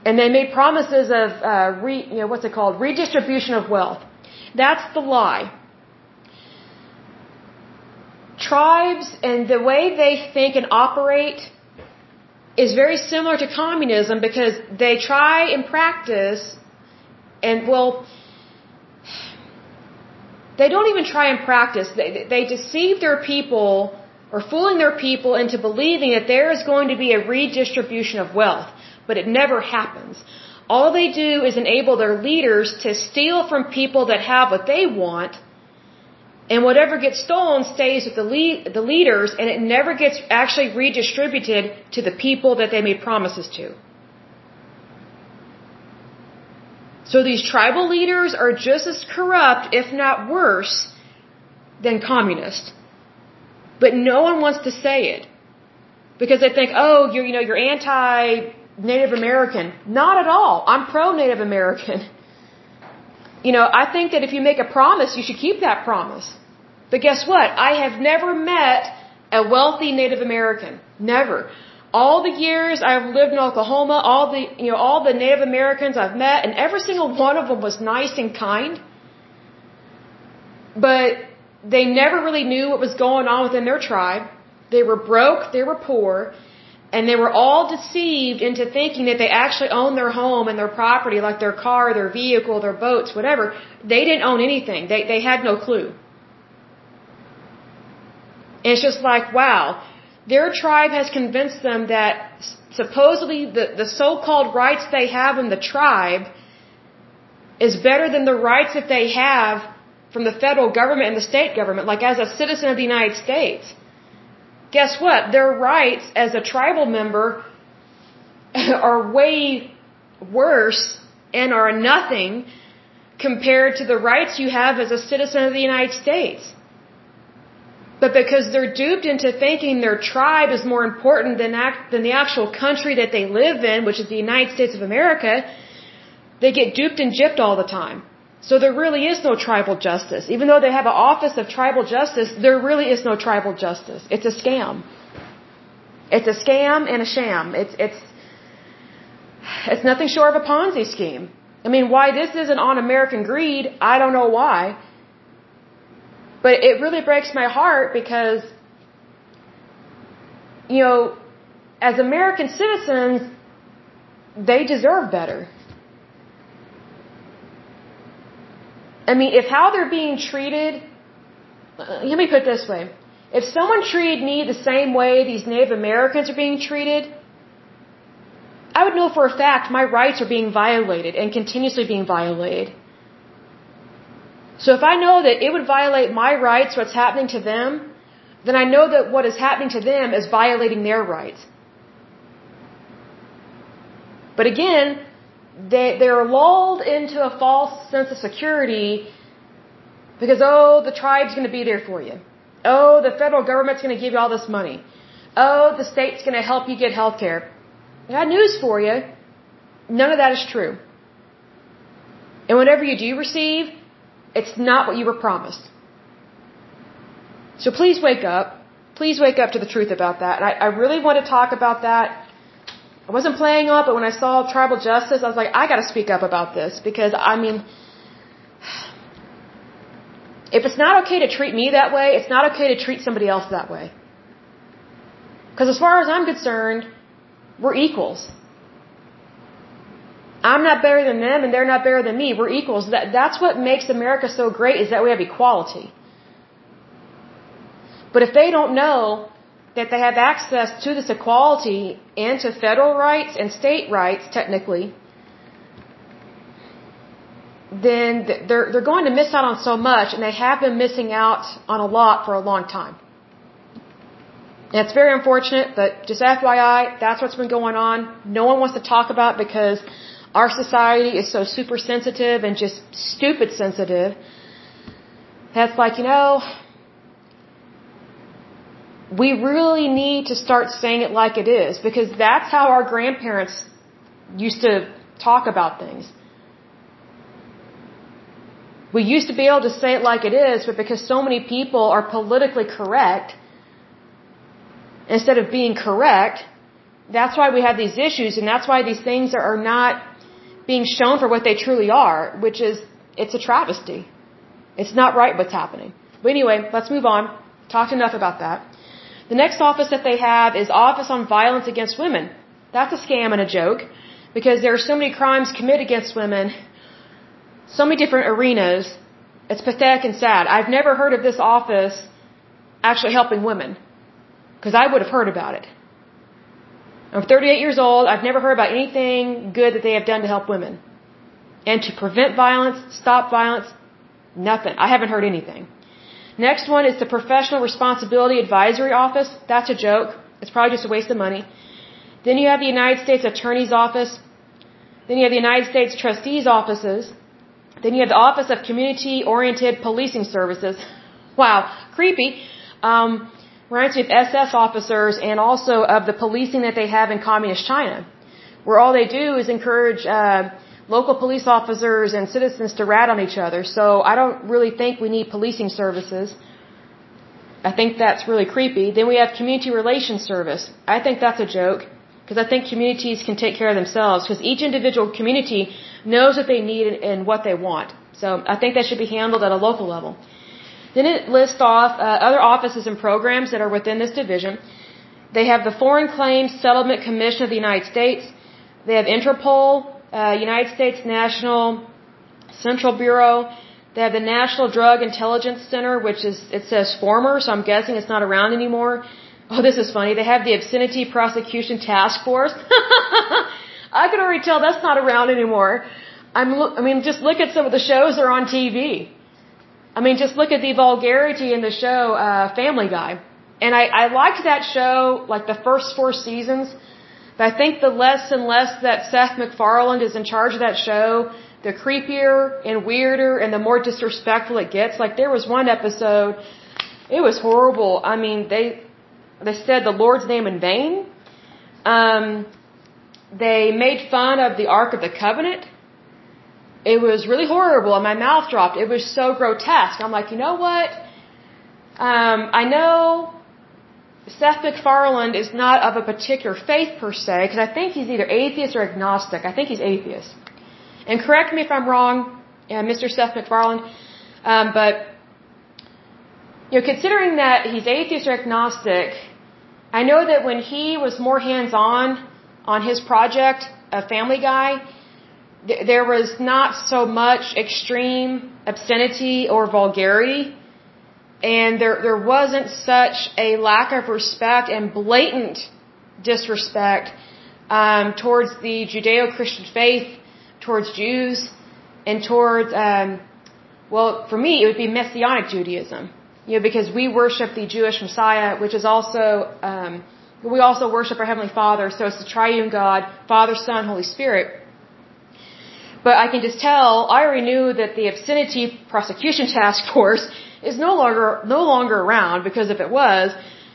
And they made promises of, uh, re, you know, what's it called? Redistribution of wealth. That's the lie tribes and the way they think and operate is very similar to communism because they try and practice and well they don't even try and practice. They, they deceive their people or fooling their people into believing that there is going to be a redistribution of wealth but it never happens. All they do is enable their leaders to steal from people that have what they want, and whatever gets stolen stays with the, lead, the leaders, and it never gets actually redistributed to the people that they made promises to. So these tribal leaders are just as corrupt, if not worse, than communists. But no one wants to say it. Because they think, oh, you're, you know, you're anti Native American. Not at all. I'm pro Native American. [laughs] You know, I think that if you make a promise, you should keep that promise. But guess what? I have never met a wealthy Native American. Never. All the years I've lived in Oklahoma, all the, you know, all the Native Americans I've met, and every single one of them was nice and kind. But they never really knew what was going on within their tribe. They were broke, they were poor, and they were all deceived into thinking that they actually owned their home and their property, like their car, their vehicle, their boats, whatever. They didn't own anything. They, they had no clue. And it's just like, wow, their tribe has convinced them that supposedly the, the so-called rights they have in the tribe is better than the rights that they have from the federal government and the state government, like as a citizen of the United States. Guess what? Their rights as a tribal member [laughs] are way worse and are nothing compared to the rights you have as a citizen of the United States. But because they're duped into thinking their tribe is more important than, act, than the actual country that they live in, which is the United States of America, they get duped and gypped all the time. So there really is no tribal justice. Even though they have an office of tribal justice, there really is no tribal justice. It's a scam. It's a scam and a sham. It's it's it's nothing short of a Ponzi scheme. I mean, why this isn't on American greed, I don't know why. But it really breaks my heart because you know, as American citizens, they deserve better. I mean, if how they're being treated, uh, let me put it this way. If someone treated me the same way these Native Americans are being treated, I would know for a fact my rights are being violated and continuously being violated. So if I know that it would violate my rights, what's happening to them, then I know that what is happening to them is violating their rights. But again, they they're lulled into a false sense of security because oh the tribe's going to be there for you. Oh the federal government's going to give you all this money. Oh the state's going to help you get health care i got news for you. None of that is true. And whatever you do receive it's not what you were promised. So please wake up. Please wake up to the truth about that. And i, I really want to talk about that I wasn't playing up, but when I saw tribal justice, I was like, I got to speak up about this because I mean, if it's not okay to treat me that way, it's not okay to treat somebody else that way. Because as far as I'm concerned, we're equals. I'm not better than them and they're not better than me. We're equals. That, that's what makes America so great is that we have equality. But if they don't know that they have access to this equality and to federal rights and state rights, technically, then they're, they're going to miss out on so much, and they have been missing out on a lot for a long time. And it's very unfortunate, but just FYI, that's what's been going on. No one wants to talk about because our society is so super sensitive and just stupid sensitive. That's like, you know, we really need to start saying it like it is because that's how our grandparents used to talk about things. We used to be able to say it like it is, but because so many people are politically correct, instead of being correct, that's why we have these issues and that's why these things are not being shown for what they truly are, which is, it's a travesty. It's not right what's happening. But anyway, let's move on. Talked enough about that. The next office that they have is Office on Violence Against Women. That's a scam and a joke because there are so many crimes committed against women, so many different arenas. It's pathetic and sad. I've never heard of this office actually helping women because I would have heard about it. I'm 38 years old. I've never heard about anything good that they have done to help women. And to prevent violence, stop violence, nothing. I haven't heard anything. Next one is the Professional Responsibility Advisory Office. That's a joke. It's probably just a waste of money. Then you have the United States Attorney's Office. Then you have the United States Trustees Offices. Then you have the Office of Community Oriented Policing Services. [laughs] Wow, creepy. Um, reminds me of SS officers and also of the policing that they have in communist China, where all they do is encourage uh, local police officers and citizens to rat on each other. So I don't really think we need policing services. I think that's really creepy. Then we have community relations service. I think that's a joke because I think communities can take care of themselves because each individual community knows what they need and what they want. So I think that should be handled at a local level. Then it lists off uh, other offices and programs that are within this division. They have the Foreign Claims Settlement Commission of the United States. They have Interpol, uh, United States National Central Bureau. They have the National Drug Intelligence Center, which is, it says former, so I'm guessing it's not around anymore. Oh, this is funny. They have the Obscenity Prosecution Task Force. [laughs] I can already tell that's not around anymore. I'm, I mean, just look at some of the shows that are on TV. I mean, just look at the vulgarity in the show uh, Family Guy. And I, I liked that show, like the first four seasons. But I think the less and less that Seth MacFarlane is in charge of that show, the creepier and weirder and the more disrespectful it gets. Like there was one episode, it was horrible. I mean, they they said the Lord's name in vain. Um, they made fun of the Ark of the Covenant it was really horrible and my mouth dropped. It was so grotesque. I'm like, you know what? Um, I know Seth MacFarlane is not of a particular faith per se, because I think he's either atheist or agnostic. I think he's atheist. And correct me if I'm wrong, uh, Mr. Seth MacFarlane, um, but you know, considering that he's atheist or agnostic, I know that when he was more hands-on on his project, a Family Guy, there was not so much extreme obscenity or vulgarity and there there wasn't such a lack of respect and blatant disrespect um, towards the Judeo-Christian faith, towards Jews, and towards um, well, for me, it would be Messianic Judaism. You know, because we worship the Jewish Messiah, which is also um, we also worship our Heavenly Father. So it's the Triune God, Father, Son, Holy Spirit. But I can just tell, I already knew that the obscenity prosecution task [laughs] force is no longer, no longer around because if it was,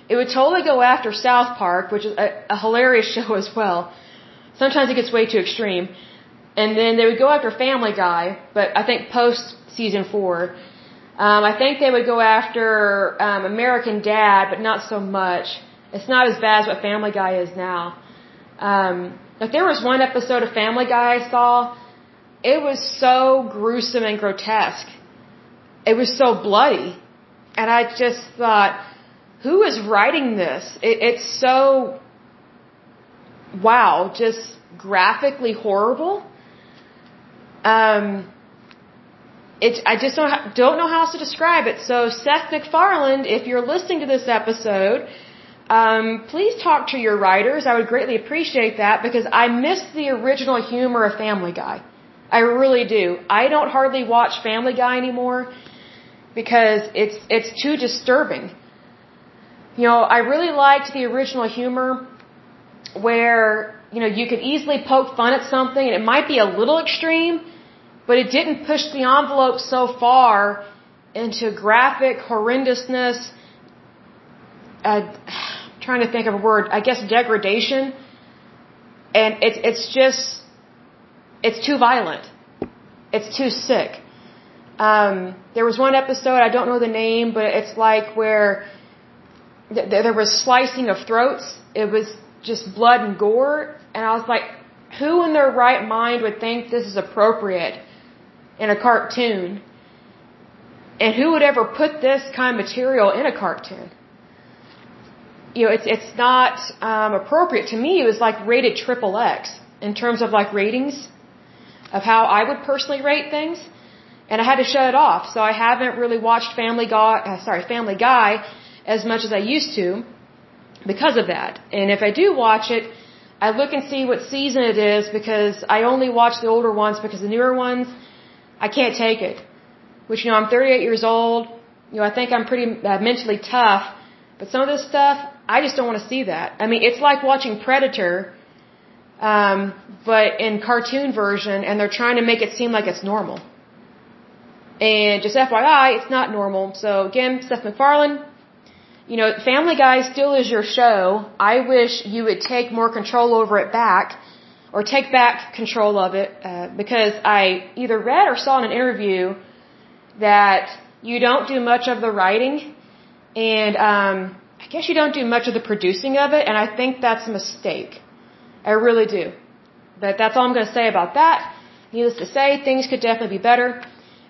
it would totally go after South Park, which is a, a hilarious [laughs] show as well. Sometimes it gets way too extreme. And then they would go after Family Guy, but I think post season four. Um, I think they would go after um, American Dad, but not so much. It's not as bad as what Family Guy is now. Um, like there was one episode of Family Guy I saw it was so gruesome and grotesque. It was so bloody. And I just thought, who is writing this? It, it's so, wow, just graphically horrible. Um, it, I just don't, don't know how else to describe it. So Seth MacFarlane, if you're listening to this episode, um, please talk to your writers. I would greatly appreciate that because I miss the original humor of Family Guy. I really do. I don't hardly watch Family Guy anymore because it's it's too disturbing. You know, I really liked the original humor where, you know, you could easily poke fun at something and it might be a little extreme, but it didn't push the envelope so far into graphic horrendousness. Uh, I'm trying to think of a word, I guess degradation. And it's it's just it's too violent. It's too sick. Um, there was one episode, I don't know the name, but it's like where th- there was slicing of throats. It was just blood and gore. And I was like, who in their right mind would think this is appropriate in a cartoon? And who would ever put this kind of material in a cartoon? You know, it's it's not um, appropriate. To me, it was like rated triple X in terms of like ratings of how I would personally rate things, and I had to shut it off. So I haven't really watched Family Guy, uh, sorry, Family Guy as much as I used to because of that. And if I do watch it, I look and see what season it is because I only watch the older ones because the newer ones, I can't take it. Which, you know, I'm 38 years old. You know, I think I'm pretty uh, mentally tough. But some of this stuff, I just don't want to see that. I mean, it's like watching Predator, um, but in cartoon version, and they're trying to make it seem like it's normal. And just FYI, it's not normal. So again, Seth MacFarlane, you know, Family Guy still is your show. I wish you would take more control over it back, or take back control of it, uh, because I either read or saw in an interview that you don't do much of the writing, and um, I guess you don't do much of the producing of it, and I think that's a mistake. I really do. But that's all I'm going to say about that. Needless to say, things could definitely be better.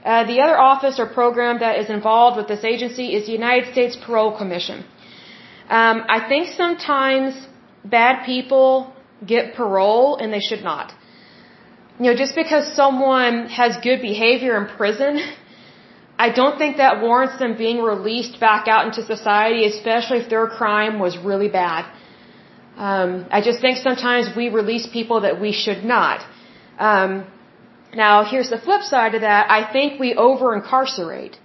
Uh, the other office or program that is involved with this agency is the United States Parole Commission. Um, I think sometimes bad people get parole and they should not. You know, just because someone has good behavior in prison, I don't think that warrants them being released back out into society, especially if their crime was really bad. Um, I just think sometimes we release people that we should not. Um, now, here's the flip side of that. I think we over incarcerate.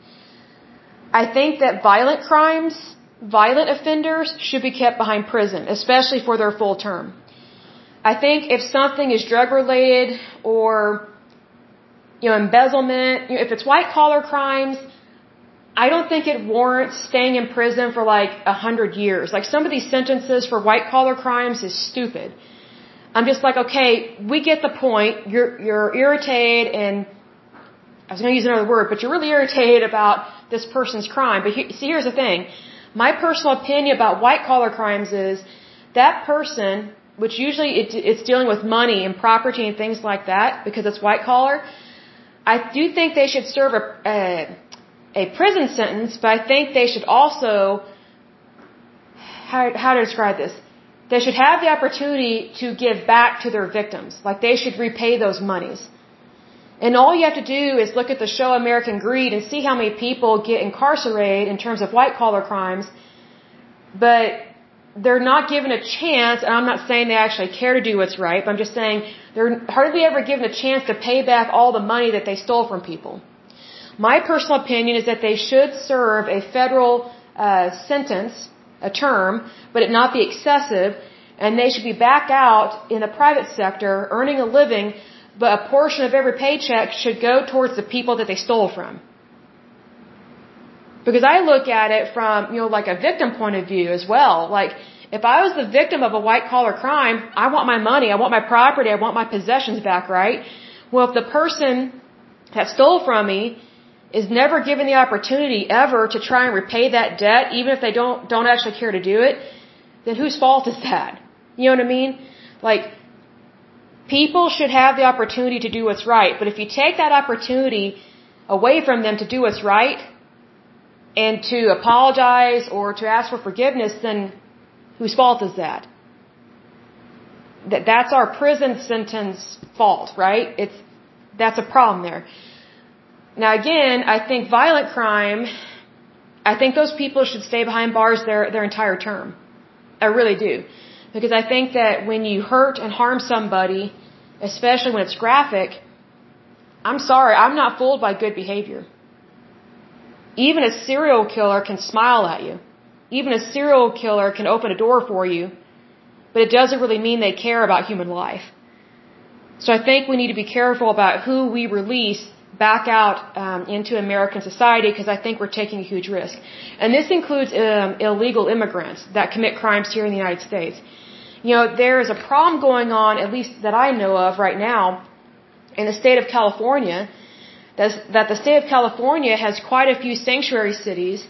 I think that violent crimes, violent offenders should be kept behind prison, especially for their full term. I think if something is drug related or, you know, embezzlement, you know, if it's white collar crimes, I don't think it warrants staying in prison for like a hundred years. Like some of these sentences for white collar crimes is stupid. I'm just like, okay, we get the point. You're you're irritated, and I was going to use another word, but you're really irritated about this person's crime. But he, see, here's the thing. My personal opinion about white collar crimes is that person, which usually it, it's dealing with money and property and things like that, because it's white collar. I do think they should serve a, a a prison sentence, but I think they should also how how to describe this they should have the opportunity to give back to their victims. Like they should repay those monies. And all you have to do is look at the show American Greed and see how many people get incarcerated in terms of white collar crimes. But they're not given a chance, and I'm not saying they actually care to do what's right, but I'm just saying they're hardly ever given a chance to pay back all the money that they stole from people. My personal opinion is that they should serve a federal uh, sentence a term, but it not be excessive, and they should be back out in the private sector earning a living, but a portion of every paycheck should go towards the people that they stole from. Because I look at it from, you know, like a victim point of view as well. Like, if I was the victim of a white collar crime, I want my money, I want my property, I want my possessions back, right? Well, if the person that stole from me is never given the opportunity ever to try and repay that debt, even if they don't don't actually care to do it, then whose fault is that? You know what I mean? Like people should have the opportunity to do what's right, but if you take that opportunity away from them to do what's right and to apologize or to ask for forgiveness, then whose fault is that? That that's our prison sentence fault, right? It's that's a problem there. Now again, I think violent crime, I think those people should stay behind bars their, their entire term. I really do. Because I think that when you hurt and harm somebody, especially when it's graphic, I'm sorry, I'm not fooled by good behavior. Even a serial killer can smile at you. Even a serial killer can open a door for you, but it doesn't really mean they care about human life. So I think we need to be careful about who we release back out um, into American society because I think we're taking a huge risk. And this includes um, illegal immigrants that commit crimes here in the United States. You know, there is a problem going on, at least that I know of right now, in the state of California, that the state of California has quite a few sanctuary cities.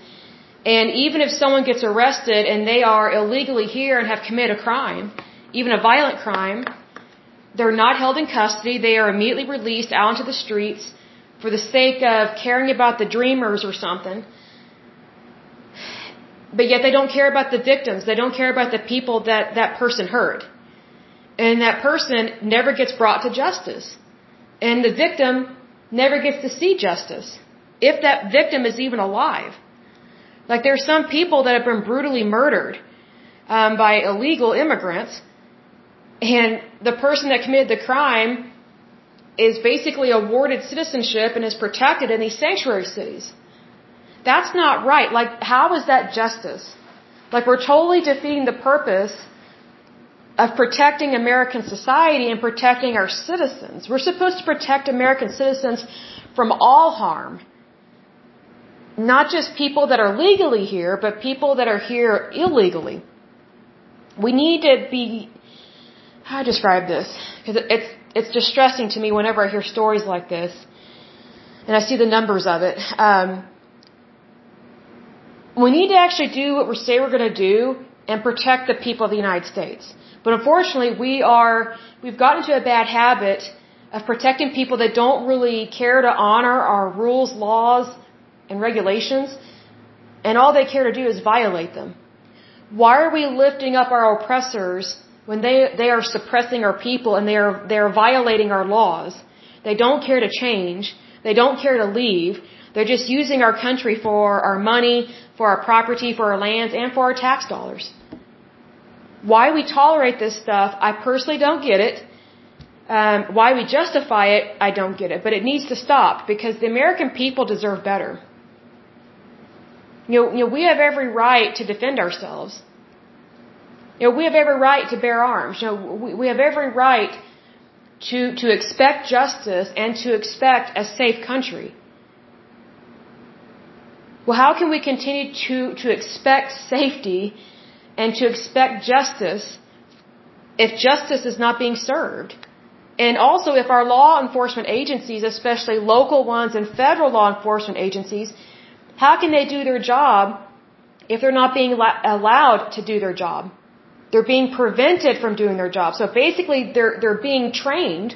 And even if someone gets arrested and they are illegally here and have committed a crime, even a violent crime, they're not held in custody. They are immediately released out into the streets for the sake of caring about the dreamers or something. But yet they don't care about the victims. They don't care about the people that that person hurt. And that person never gets brought to justice. And the victim never gets to see justice. If that victim is even alive. Like there are some people that have been brutally murdered um, by illegal immigrants. and the person that committed the crime is basically awarded citizenship and is protected in these sanctuary cities. That's not right. Like, how is that justice? Like, we're totally defeating the purpose of protecting American society and protecting our citizens. We're supposed to protect American citizens from all harm. Not just people that are legally here, but people that are here illegally. We need to be, how do I describe this? Because it's, it's distressing to me whenever I hear stories like this and I see the numbers of it. Um, we need to actually do what we say we're going to do and protect the people of the United States. But unfortunately, we are, we've gotten into a bad habit of protecting people that don't really care to honor our rules, laws, and regulations. And all they care to do is violate them. Why are we lifting up our oppressors when they, they are suppressing our people and they are, they are violating our laws? They don't care to change. They don't care to leave. They're just using our country for our money, for our property, for our lands, and for our tax dollars. Why we tolerate this stuff, I personally don't get it. Um, why we justify it, I don't get it. But it needs to stop because the American people deserve better. You know, you know, we have every right to defend ourselves. You know, we have every right to bear arms. You know, we, we have every right to, to expect justice and to expect a safe country. Well, how can we continue to, to expect safety and to expect justice if justice is not being served. And also if our law enforcement agencies, especially local ones and federal law enforcement agencies, how can they do their job if they're not being allowed to do their job? They're being prevented from doing their job. So basically they're, they're being trained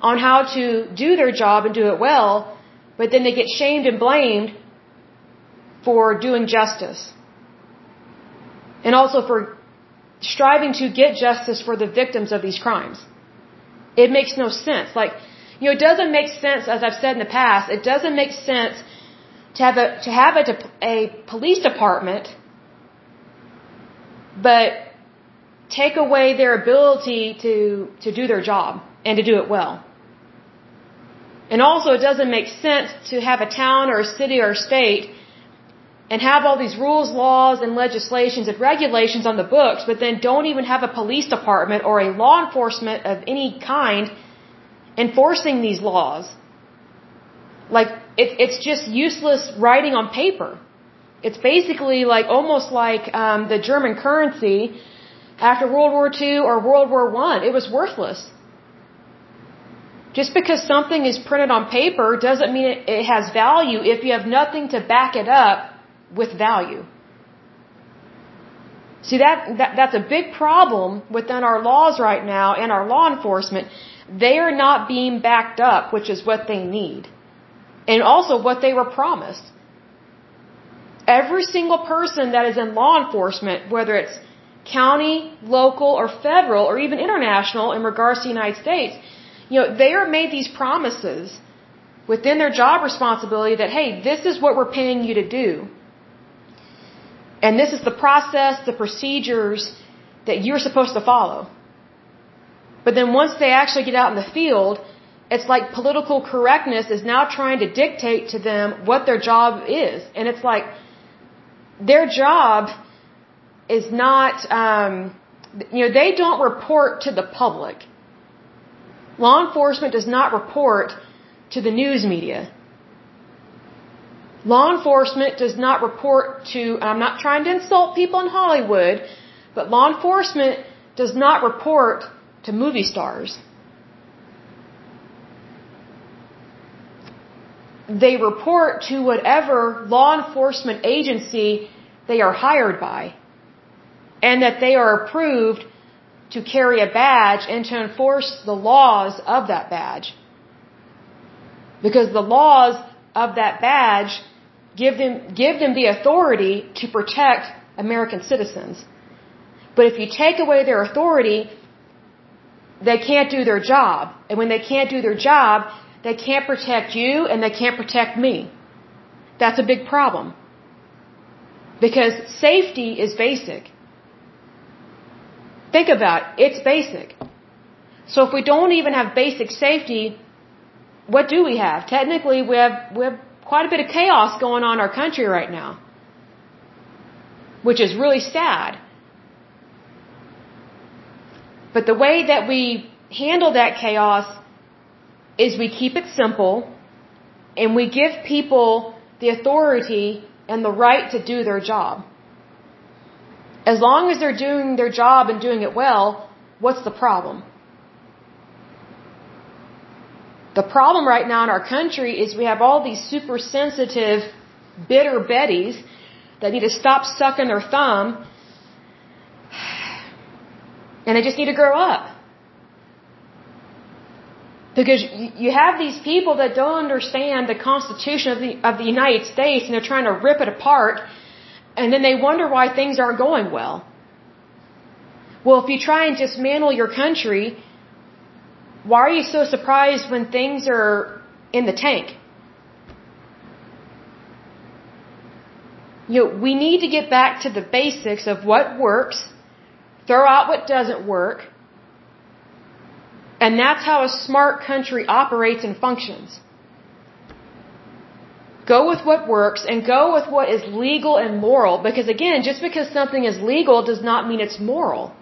on how to do their job and do it well, but then they get shamed and blamed for doing justice and also for striving to get justice for the victims of these crimes. It makes no sense. Like, you know, it doesn't make sense, as I've said in the past, it doesn't make sense to have a, to have a, a police department, but take away their ability to, to do their job and to do it well. And also it doesn't make sense to have a town or a city or a state and have all these rules, laws, and legislations and regulations on the books, but then don't even have a police department or a law enforcement of any kind enforcing these laws. Like, it, it's just useless writing on paper. It's basically like, almost like um, the German currency after World War II or World War I. It was worthless. Just because something is printed on paper doesn't mean it, has value if you have nothing to back it up with value. See, that, that, that's a big problem within our laws right now and our law enforcement. They are not being backed up, which is what they need. And also what they were promised. Every single person that is in law enforcement, whether it's county, local, or federal, or even international in regards to the United States, you know, they are made these promises within their job responsibility that, hey, this is what we're paying you to do. And this is the process, the procedures that you're supposed to follow. But then once they actually get out in the field, it's like political correctness is now trying to dictate to them what their job is. And it's like their job is not, um, you know, they don't report to the public. Law enforcement does not report to the news media. Law enforcement does not report to, I'm not trying to insult people in Hollywood, but law enforcement does not report to movie stars. They report to whatever law enforcement agency they are hired by and that they are approved to carry a badge and to enforce the laws of that badge. Because the laws of that badge give them, give them the authority to protect American citizens. But if you take away their authority, they can't do their job. And when they can't do their job, they can't protect you and they can't protect me. That's a big problem. Because safety is basic. Think about it. It's basic. So if we don't even have basic safety, what do we have? Technically, we have, we have quite a bit of chaos going on in our country right now. Which is really sad. But the way that we handle that chaos is we keep it simple and we give people the authority and the right to do their job. As long as they're doing their job and doing it well, what's the problem? The problem right now in our country is we have all these super sensitive, bitter Bettys that need to stop sucking their thumb and they just need to grow up. Because you have these people that don't understand the Constitution of the, of the United States and they're trying to rip it apart and then they wonder why things aren't going well. Well, if you try and dismantle your country, why are you so surprised when things are in the tank? You know, we need to get back to the basics of what works, throw out what doesn't work, and that's how a smart country operates and functions. Go with what works and go with what is legal and moral because again, just because something is legal does not mean it's moral.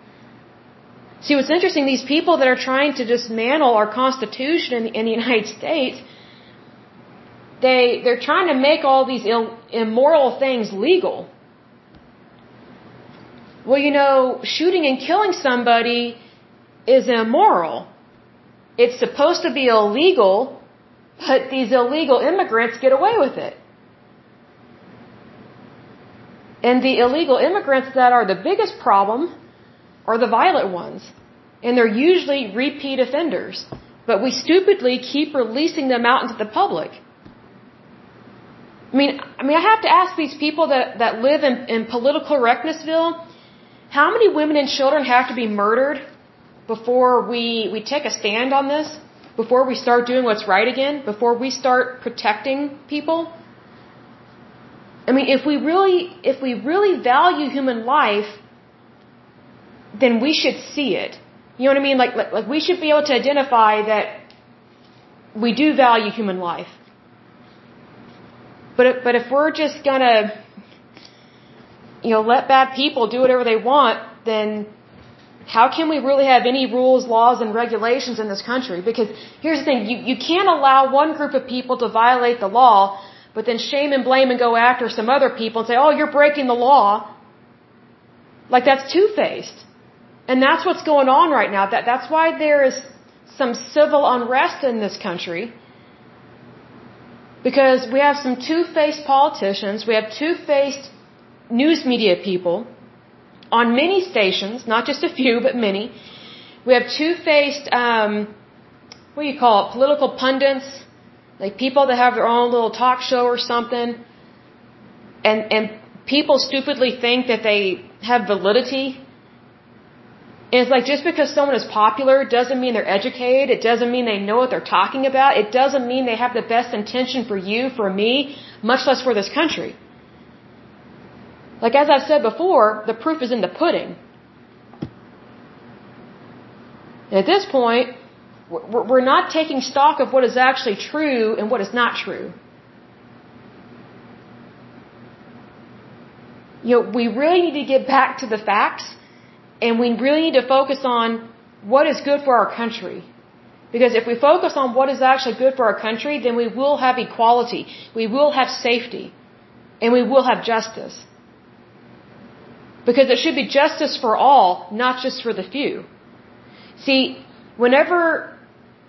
See, what's interesting, these people that are trying to dismantle our Constitution in, in the [laughs] United States, they, they're trying to make all these Ill, immoral things legal. Well, you know, shooting and killing somebody is immoral. It's supposed to be illegal, but these illegal immigrants get away with it. And the illegal immigrants that are the biggest problem are the violent ones. And they're usually repeat offenders. But we stupidly keep releasing them out into the public. I mean, I mean, I have to ask these people that, that live in, in political correctnessville, how many women and children have to be murdered before we, we take a stand on this? Before we start doing what's right again? Before we start protecting people? I mean, if we really, if we really value human life, then we should see it. You know what I mean? Like, like, like we should be able to identify that we do value human life. But if, but if we're just gonna, you know, let bad people do whatever they want, then how can we really have any rules, laws, and regulations in this country? Because here's the thing, you, you can't allow one group of people to violate the law, but then shame and blame and go after some other people and say, oh, you're breaking the law. Like that's two-faced. And that's what's going on right now. That, that's why there is some civil unrest in this country. Because we have some two-faced politicians, we have two-faced news media people on many stations, not just a few, but many. We have two-faced, um, what do you call it, political pundits, like people that have their own little talk show or something, and and people stupidly think that they have validity and it's like just because someone is popular doesn't mean they're educated. It doesn't mean they know what they're talking about. It doesn't mean they have the best intention for you, for me, much less for this country. Like as I've said before, the proof is in the pudding. And at this point, we're not taking stock of what is actually true and what is not true. You know, we really need to get back to the facts and we really need to focus on what is good for our country. Because if we focus on what is actually good for our country, then we will have equality, we will have safety, and we will have justice. Because it should be justice for all, not just for the few. See, whenever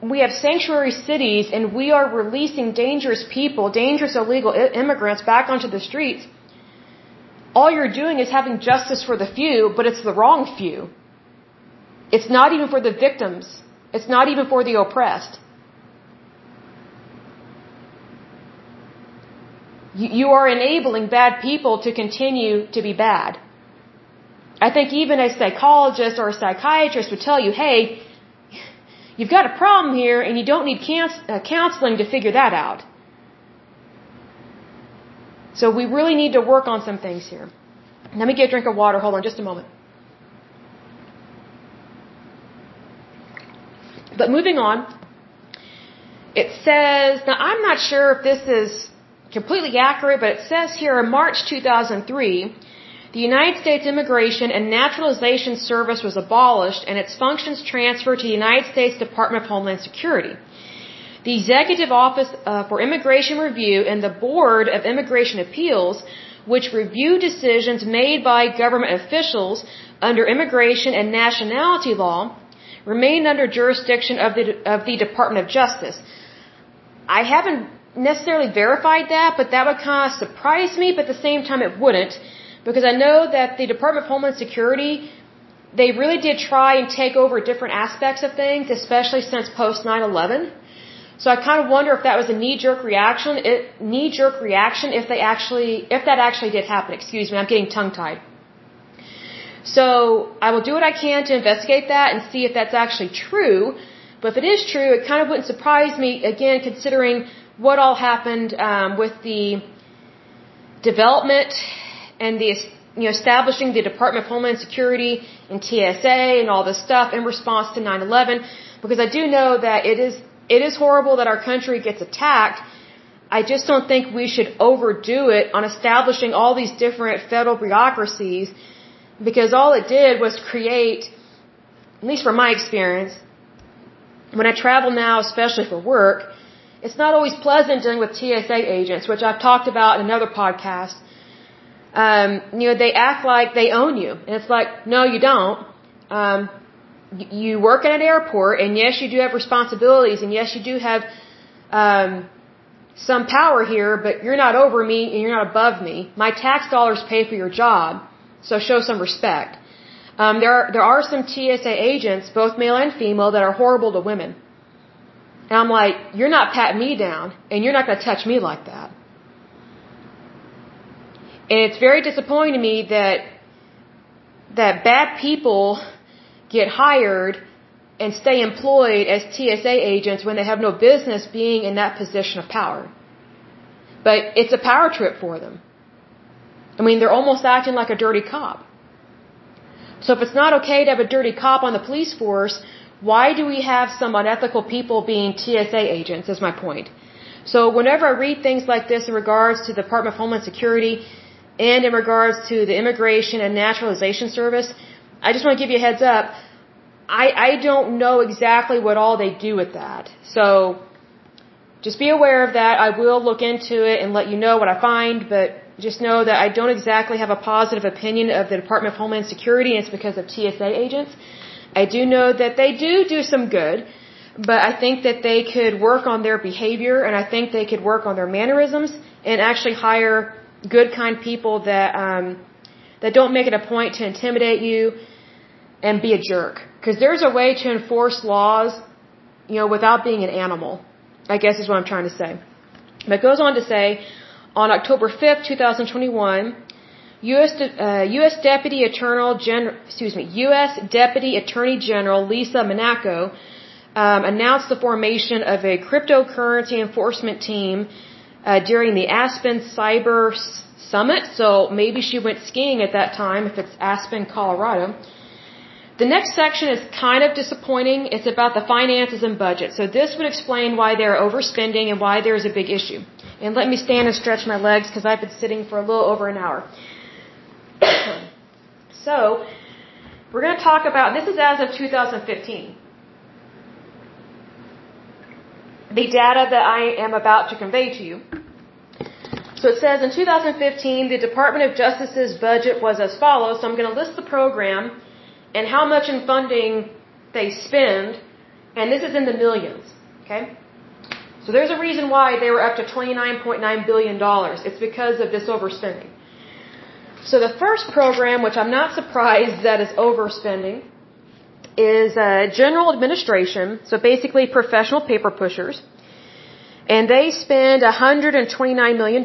we have sanctuary cities and we are releasing dangerous people, dangerous illegal immigrants back onto the streets, all you're doing is having justice for the few, but it's the wrong few. It's not even for the victims. It's not even for the oppressed. You, are enabling bad people to continue to be bad. I think even a psychologist or a psychiatrist would tell you, hey, you've got a problem here and you don't need uh, counseling to figure that out. So we really need to work on some things here. Let me get a drink of water. Hold on just a moment. But moving on, it says, now I'm not sure if this is completely accurate, but it says here in March 2003, the United States Immigration and Naturalization Service was abolished and its functions transferred to the United States Department of Homeland Security. The Executive Office uh, for Immigration Review and the Board of Immigration Appeals, which review decisions made by government officials under immigration and nationality law, remain under jurisdiction of the, of the Department of Justice. I haven't necessarily verified that, but that would kind of surprise me, but at the same time it wouldn't because I know that the Department of Homeland Security, they really did try and take over different aspects of things, especially since post 9/11. So I kind of wonder if that was a knee-jerk reaction, knee-jerk reaction if they actually, if that actually did happen. Excuse me, I'm getting tongue-tied. So I will do what I can to investigate that and see if that's actually true. But if it is true, it kind of wouldn't surprise me again, considering what all happened um, with the development and the you know establishing the Department of Homeland Security and TSA and all this stuff in response to 9/11 because I do know that it is it is horrible that our country gets attacked. I just don't think we should overdo it on establishing all these different federal bureaucracies because all it did was create at least from my experience when I travel now especially for work it's not always pleasant dealing with TSA agents which I've talked about in another podcast um, you know, they act like they own you. And it's like, no, you don't. Um, you work at an airport, and yes, you do have responsibilities, and yes, you do have um, some power here, but you're not over me and you're not above me. My tax dollars pay for your job, so show some respect. Um, there are there are some TSA agents, both male and female, that are horrible to women. And I'm like, you're not patting me down, and you're not going to touch me like that. And it's very disappointing to me that that bad people get hired and stay employed as TSA agents when they have no business being in that position of power. But it's a power trip for them. I mean, they're almost acting like a dirty cop. So if it's not okay to have a dirty cop on the police force, why do we have some unethical people being TSA agents, is my point. So whenever I read things like this in regards to the Department of Homeland Security, and in regards to the Immigration and Naturalization Service, I just want to give you a heads up. I, I don't know exactly what all they do with that. So just be aware of that. I will look into it and let you know what I find, but just know that I don't exactly have a positive opinion of the Department of Homeland Security, and it's because of TSA agents. I do know that they do do some good, but I think that they could work on their behavior, and I think they could work on their mannerisms and actually hire good, kind people that um, that don't make it a point to intimidate you and be a jerk. Because there's a way to enforce laws, you know, without being an animal. I guess is what I'm trying to say. But it goes on to say, on October 5th, 2021, U.S. Uh, U.S. Deputy Attorney General, excuse me, U.S. Deputy Attorney General Lisa Monaco um, announced the formation of a cryptocurrency enforcement team uh, during the Aspen Cyber Summit. So maybe she went skiing at that time if it's Aspen, Colorado. The next section is kind of disappointing. It's about the finances and budget. So this would explain why they're overspending and why there's a big issue. And let me stand and stretch my legs because I've been sitting for a little over an hour. [coughs] so, we're going to talk about, this is as of 2015. The data that I am about to convey to you. So it says in 2015, the Department of Justice's budget was as follows. So I'm going to list the program and how much in funding they spend, and this is in the millions. Okay? So there's a reason why they were up to $29.9 billion. It's because of this overspending. So the first program, which I'm not surprised that is overspending, is uh, general administration, so basically professional paper pushers, and they spend $129 million.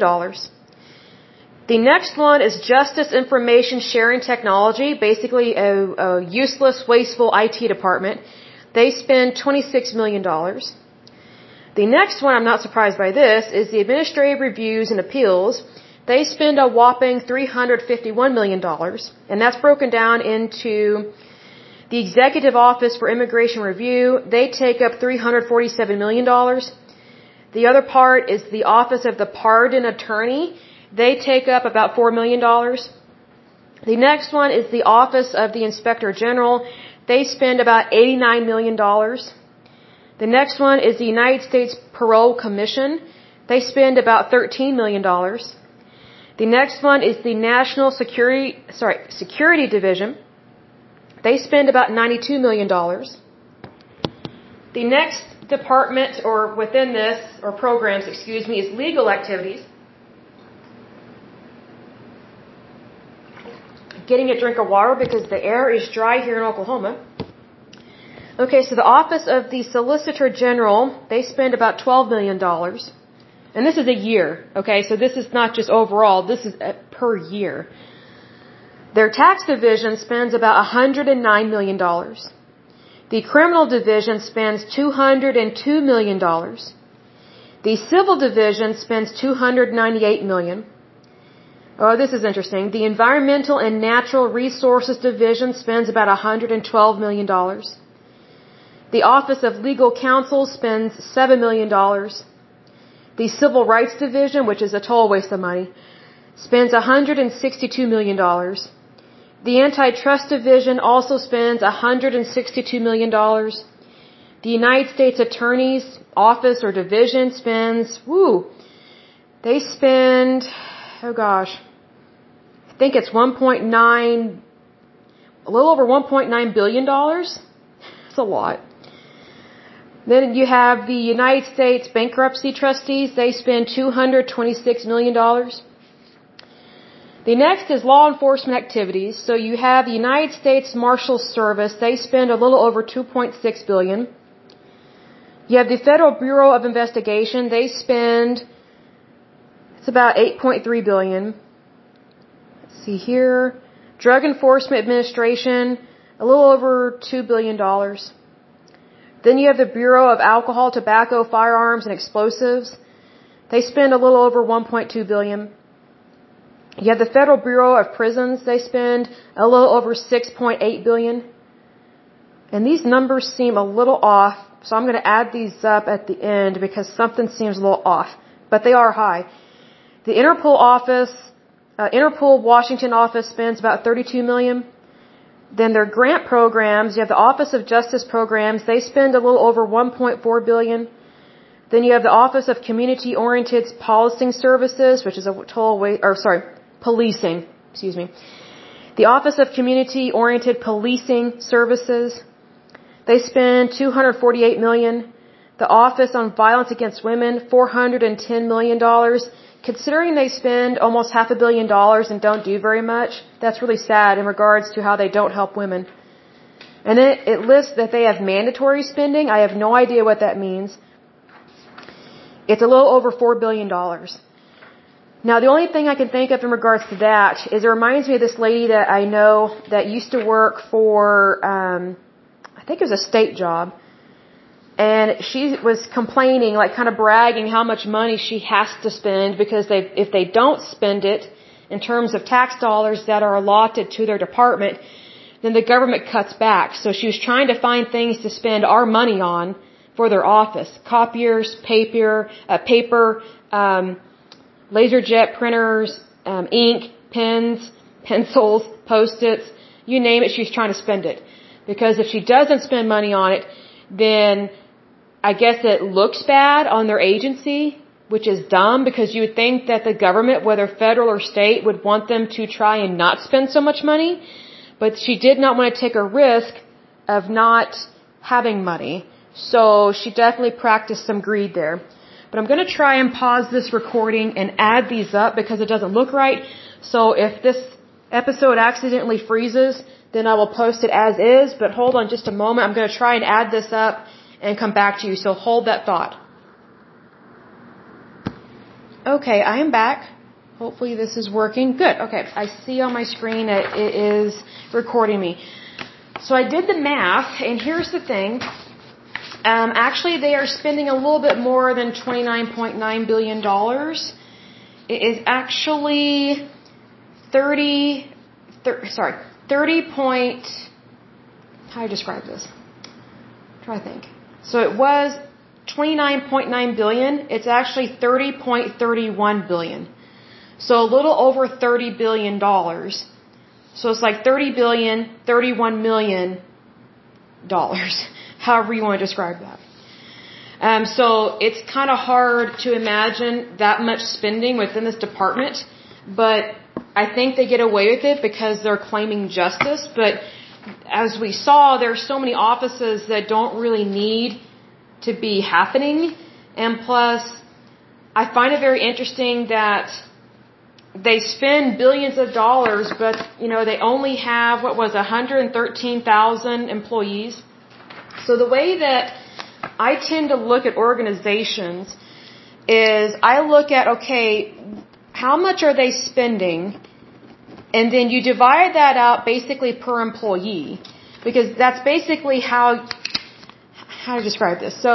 The next one is Justice Information Sharing Technology, basically a, a useless, wasteful IT department. They spend $26 million. The next one, I'm not surprised by this, is the Administrative Reviews and Appeals. They spend a whopping $351 million, and that's broken down into The Executive Office for Immigration Review, they take up $347 million. The other part is the Office of the Pardon Attorney. They take up about $4 million. The next one is the Office of the Inspector General. They spend about $89 million. The next one is the United States Parole Commission. They spend about $13 million. The next one is the National Security, sorry, Security Division. They spend about $92 million. The next department, or within this, or programs, excuse me, is legal activities. Getting a drink of water because the air is dry here in Oklahoma. Okay, so the Office of the Solicitor General, they spend about $12 million. And this is a year, okay? So this is not just overall, this is per year. Their tax division spends about $109 million. The criminal division spends $202 million. The civil division spends 298 million. Oh, this is interesting. The environmental and natural resources division spends about $112 million. The Office of Legal Counsel spends $7 million. The Civil Rights Division, which is a total waste of money, spends $162 million. The Antitrust Division also spends $162 million. The United States Attorney's Office or Division spends, woo, they spend, oh gosh, I think it's 1.9, a little over 1.9 billion dollars. That's a lot. Then you have the United States Bankruptcy Trustees. They spend $226 million. The next is law enforcement activities. So you have the United States Marshal Service. They spend a little over 2.6 billion. You have the Federal Bureau of Investigation. They spend it's about 8.3 billion. Let's see here. Drug Enforcement Administration, a little over 2 billion dollars. Then you have the Bureau of Alcohol, Tobacco, Firearms and Explosives. They spend a little over 1.2 billion. You have the Federal Bureau of Prisons. They spend a little over 6.8 billion. And these numbers seem a little off, so I'm going to add these up at the end because something seems a little off, but they are high. The Interpol office, uh, Interpol Washington office spends about 32 million. Then their grant programs, you have the Office of Justice Programs, they spend a little over 1.4 billion. Then you have the Office of Community Oriented Policing Services, which is a total way, or sorry, policing, excuse me. The Office of Community Oriented Policing Services, they spend 248 million. The Office on Violence Against Women, 410 million dollars. Considering they spend almost half a billion dollars and don't do very much, that's really sad in regards to how they don't help women. And it lists that they have mandatory spending. I have no idea what that means. It's a little over $4 billion. Now, the only thing I can think of in regards to that is it reminds me of this lady that I know that used to work for, um, I think it was a state job. And she was complaining, like kind of bragging how much money she has to spend because they, if they don't spend it in terms of tax dollars that are allotted to their department, then the government cuts back. So she was trying to find things to spend our money on for their office. Copiers, paper, uh, paper, um, laser jet printers, um, ink, pens, pencils, post-its, you name it, she's trying to spend it. Because if she doesn't spend money on it, then I guess it looks bad on their agency, which is dumb because you would think that the government, whether federal or state, would want them to try and not spend so much money. But she did not want to take a risk of not having money. So she definitely practiced some greed there. But I'm going to try and pause this recording and add these up because it doesn't look right. So if this episode accidentally freezes, then I will post it as is. But hold on just a moment. I'm going to try and add this up and come back to you. So hold that thought. Okay, I am back. Hopefully this is working. Good. Okay, I see on my screen that it is recording me. So I did the math, and here's the thing. Um, actually, they are spending a little bit more than $29.9 billion. It is actually 30, 30 sorry, 30 point, how do I describe this? try to think. So it was 29.9 billion. It's actually 30.31 billion. So a little over 30 billion dollars. So it's like 30 billion, 31 million dollars, [laughs] however you want to describe that. Um, so it's kind of hard to imagine that much spending within this department, but I think they get away with it because they're claiming justice. But as we saw, there are so many offices that don't really need to be happening. And plus, I find it very interesting that they spend billions of dollars, but you know they only have what was 113,000 employees. So the way that I tend to look at organizations is I look at okay, how much are they spending, and then you divide that out basically per employee, because that's basically how how to describe this. So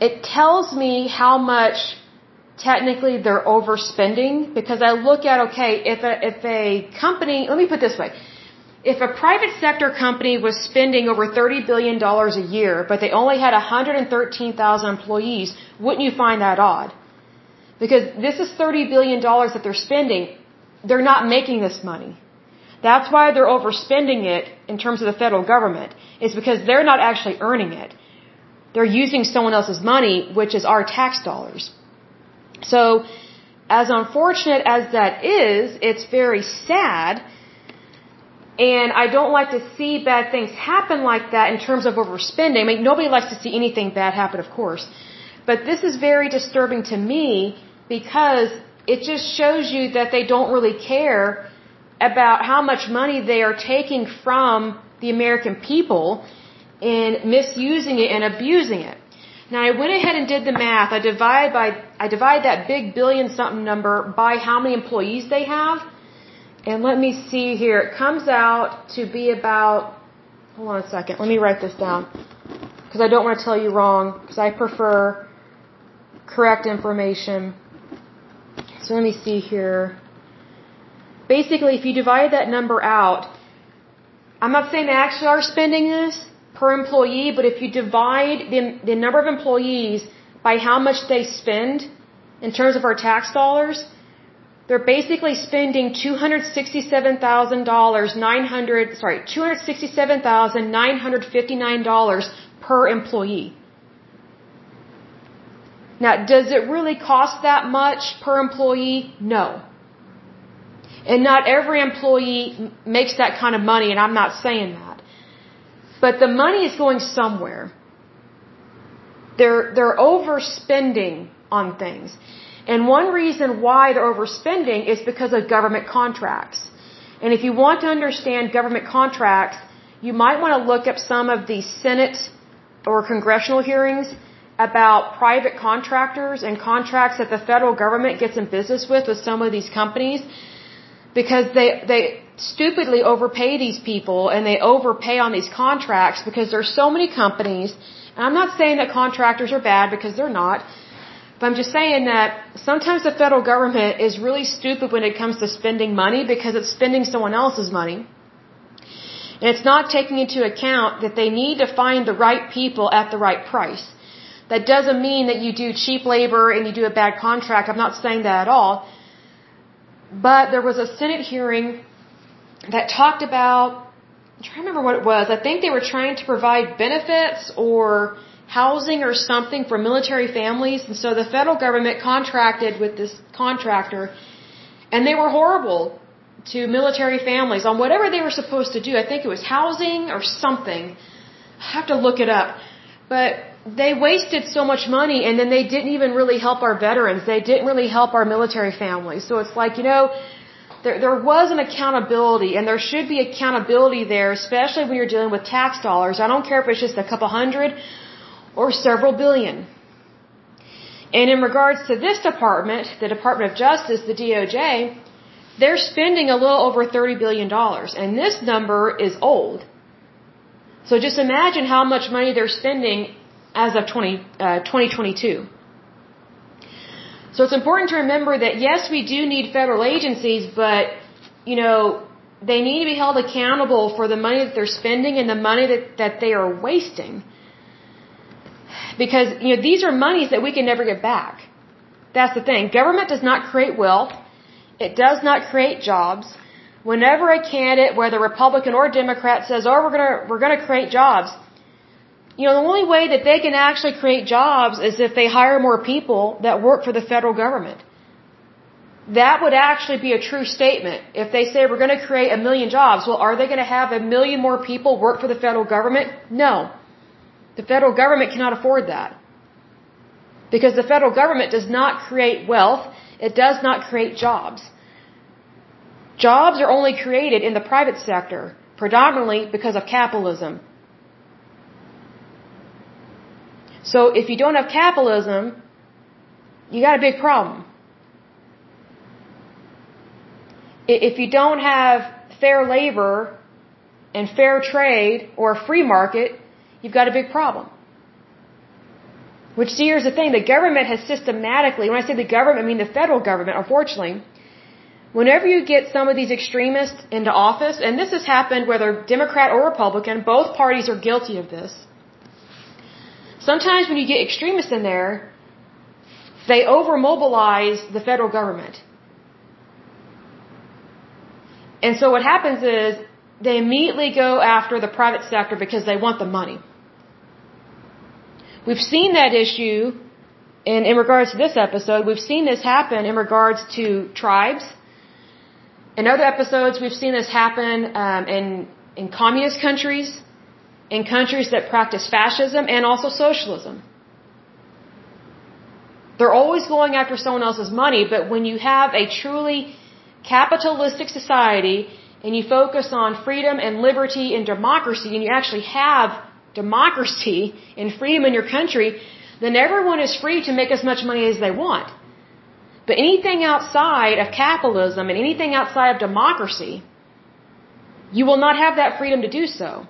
it tells me how much technically they're overspending because I look at okay if a if a company let me put this way if a private sector company was spending over 30 billion dollars a year but they only had 113,000 employees wouldn't you find that odd? Because this is 30 billion dollars that they're spending. They're not making this money. That's why they're overspending it in terms of the federal government is because they're not actually earning it. They're using someone else's money which is our tax dollars. So, as unfortunate as that is, it's very sad. And I don't like to see bad things happen like that in terms of overspending. I mean, nobody likes to see anything bad happen, of course. But this is very disturbing to me because it just shows you that they don't really care about how much money they are taking from the American people and misusing it and abusing it. Now I went ahead and did the math. I divide by I divide that big billion something number by how many employees they have. And let me see here. It comes out to be about Hold on a second. Let me write this down because I don't want to tell you wrong because I prefer correct information. So let me see here. Basically, if you divide that number out, I'm not saying they actually are spending this, per employee, but if you divide the, the number of employees by how much they spend in terms of our tax dollars, they're basically spending $267,000, 900, sorry, $267,959 per employee. Now, does it really cost that much per employee? No. And not every employee makes that kind of money, and I'm not saying that. But the money is going somewhere. They're, they're overspending on things. And one reason why they're overspending is because of government contracts. And if you want to understand government contracts, you might want to look up some of the Senate or congressional hearings about private contractors and contracts that the federal government gets in business with with some of these companies because they they stupidly overpay these people and they overpay on these contracts because there's so many companies. And I'm not saying that contractors are bad because they're not. But I'm just saying that sometimes the federal government is really stupid when it comes to spending money because it's spending someone else's money. And it's not taking into account that they need to find the right people at the right price. That doesn't mean that you do cheap labor and you do a bad contract. I'm not saying that at all. But there was a Senate hearing that talked about, I'm trying to remember what it was. I think they were trying to provide benefits or housing or something for military families. And so the federal government contracted with this contractor and they were horrible to military families on whatever they were supposed to do. I think it was housing or something. I have to look it up. But they wasted so much money and then they didn't even really help our veterans. They didn't really help our military families. So it's like, you know, there, there was an accountability and there should be accountability there, especially when you're dealing with tax dollars. I don't care if it's just a couple hundred or several billion. And in regards to this department, the Department of Justice, the DOJ, they're spending a little over $30 billion. And this number is old. So just imagine how much money they're spending as of 20, uh, 2022. So it's important to remember that yes, we do need federal agencies, but, you know, they need to be held accountable for the money that they're spending and the money that, that they are wasting. Because, you know, these are monies that we can never get back. That's the thing. Government does not create wealth. It does not create jobs. Whenever a candidate, whether Republican or Democrat, says, "Oh, we're gonna we're gonna create jobs," you know, the only way that they can actually create jobs is if they hire more people that work for the federal government. That would actually be a true statement. If they say we're going to create a million jobs, well, are they going to have a million more people work for the federal government? No. The federal government cannot afford that. Because the federal government does not create wealth, it does not create jobs. Jobs are only created in the private sector, predominantly because of capitalism. So if you don't have capitalism, you got a big problem. If you don't have fair labor and fair trade or a free market, you've got a big problem. Which, see, here's the thing the government has systematically, when I say the government, I mean the federal government, unfortunately, whenever you get some of these extremists into office, and this has happened whether Democrat or Republican, both parties are guilty of this. Sometimes when you get extremists in there, they overmobilize the federal government. And so what happens is they immediately go after the private sector because they want the money. We've seen that issue in, in regards to this episode. We've seen this happen in regards to tribes. In other episodes, we've seen this happen um, in, in communist countries, in countries that practice fascism, and also socialism. They're always going after someone else's money, but when you have a truly capitalistic society and you focus on freedom and liberty and democracy, and you actually have democracy [laughs] and freedom in your country, then everyone is free to make as much money as they want. But anything outside of capitalism and anything outside of democracy, you will not have that freedom to do so.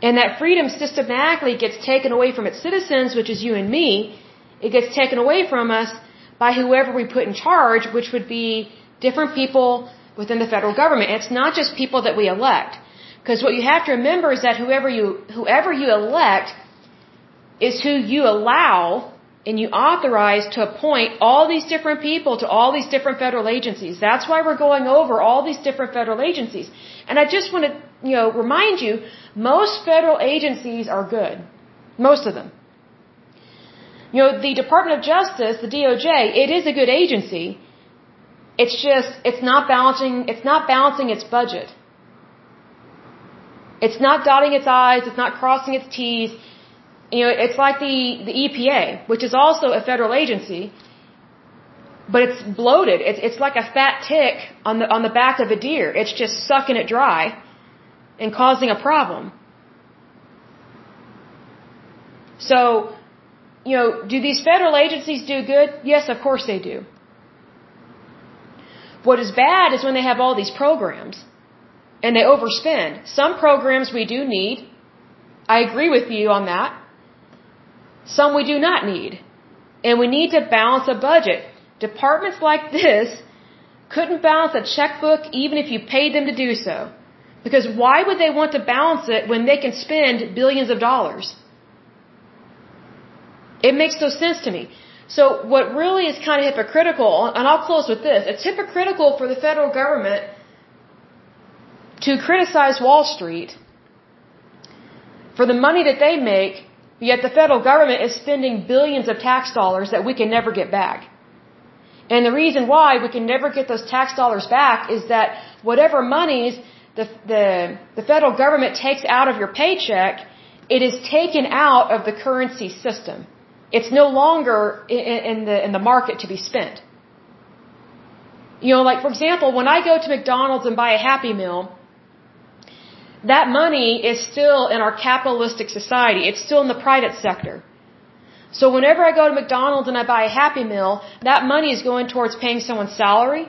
And that freedom systematically gets taken away from its citizens, which is you and me. It gets taken away from us by whoever we put in charge, which would be different people within the federal government. It's not just people that we elect. Because what you have to remember is that whoever you, whoever you elect is who you allow and you authorize to appoint all these different people to all these different federal agencies. That's why we're going over all these different federal agencies. And I just want to, you know, remind you, most federal agencies are good. Most of them. You know, the Department of Justice, the DOJ, it is a good agency. It's just, it's not balancing, it's not balancing its budget. It's not dotting its I's, it's not crossing its T's. You know, it's like the, the EPA, which is also a federal agency, but it's bloated. It's, it's like a fat tick on the, on the back of a deer. It's just sucking it dry and causing a problem. So, you know, do these federal agencies do good? Yes, of course they do. What is bad is when they have all these programs and they overspend. Some programs we do need. I agree with you on that. Some we do not need. And we need to balance a budget. Departments like this couldn't balance a checkbook even if you paid them to do so. Because why would they want to balance it when they can spend billions of dollars? It makes no sense to me. So what really is kind of hypocritical, and I'll close with this, it's hypocritical for the federal government to criticize Wall Street for the money that they make, yet the federal government is spending billions of tax dollars that we can never get back. And the reason why we can never get those tax dollars back is that whatever monies the, the, the federal government takes out of your paycheck, it is taken out of the currency system. It's no longer in, the, in the market to be spent. You know, like for example, when I go to McDonald's and buy a Happy Meal, that money is still in our capitalistic society. It's still in the private sector. So whenever I go to McDonald's and I buy a Happy Meal, that money is going towards paying someone's salary.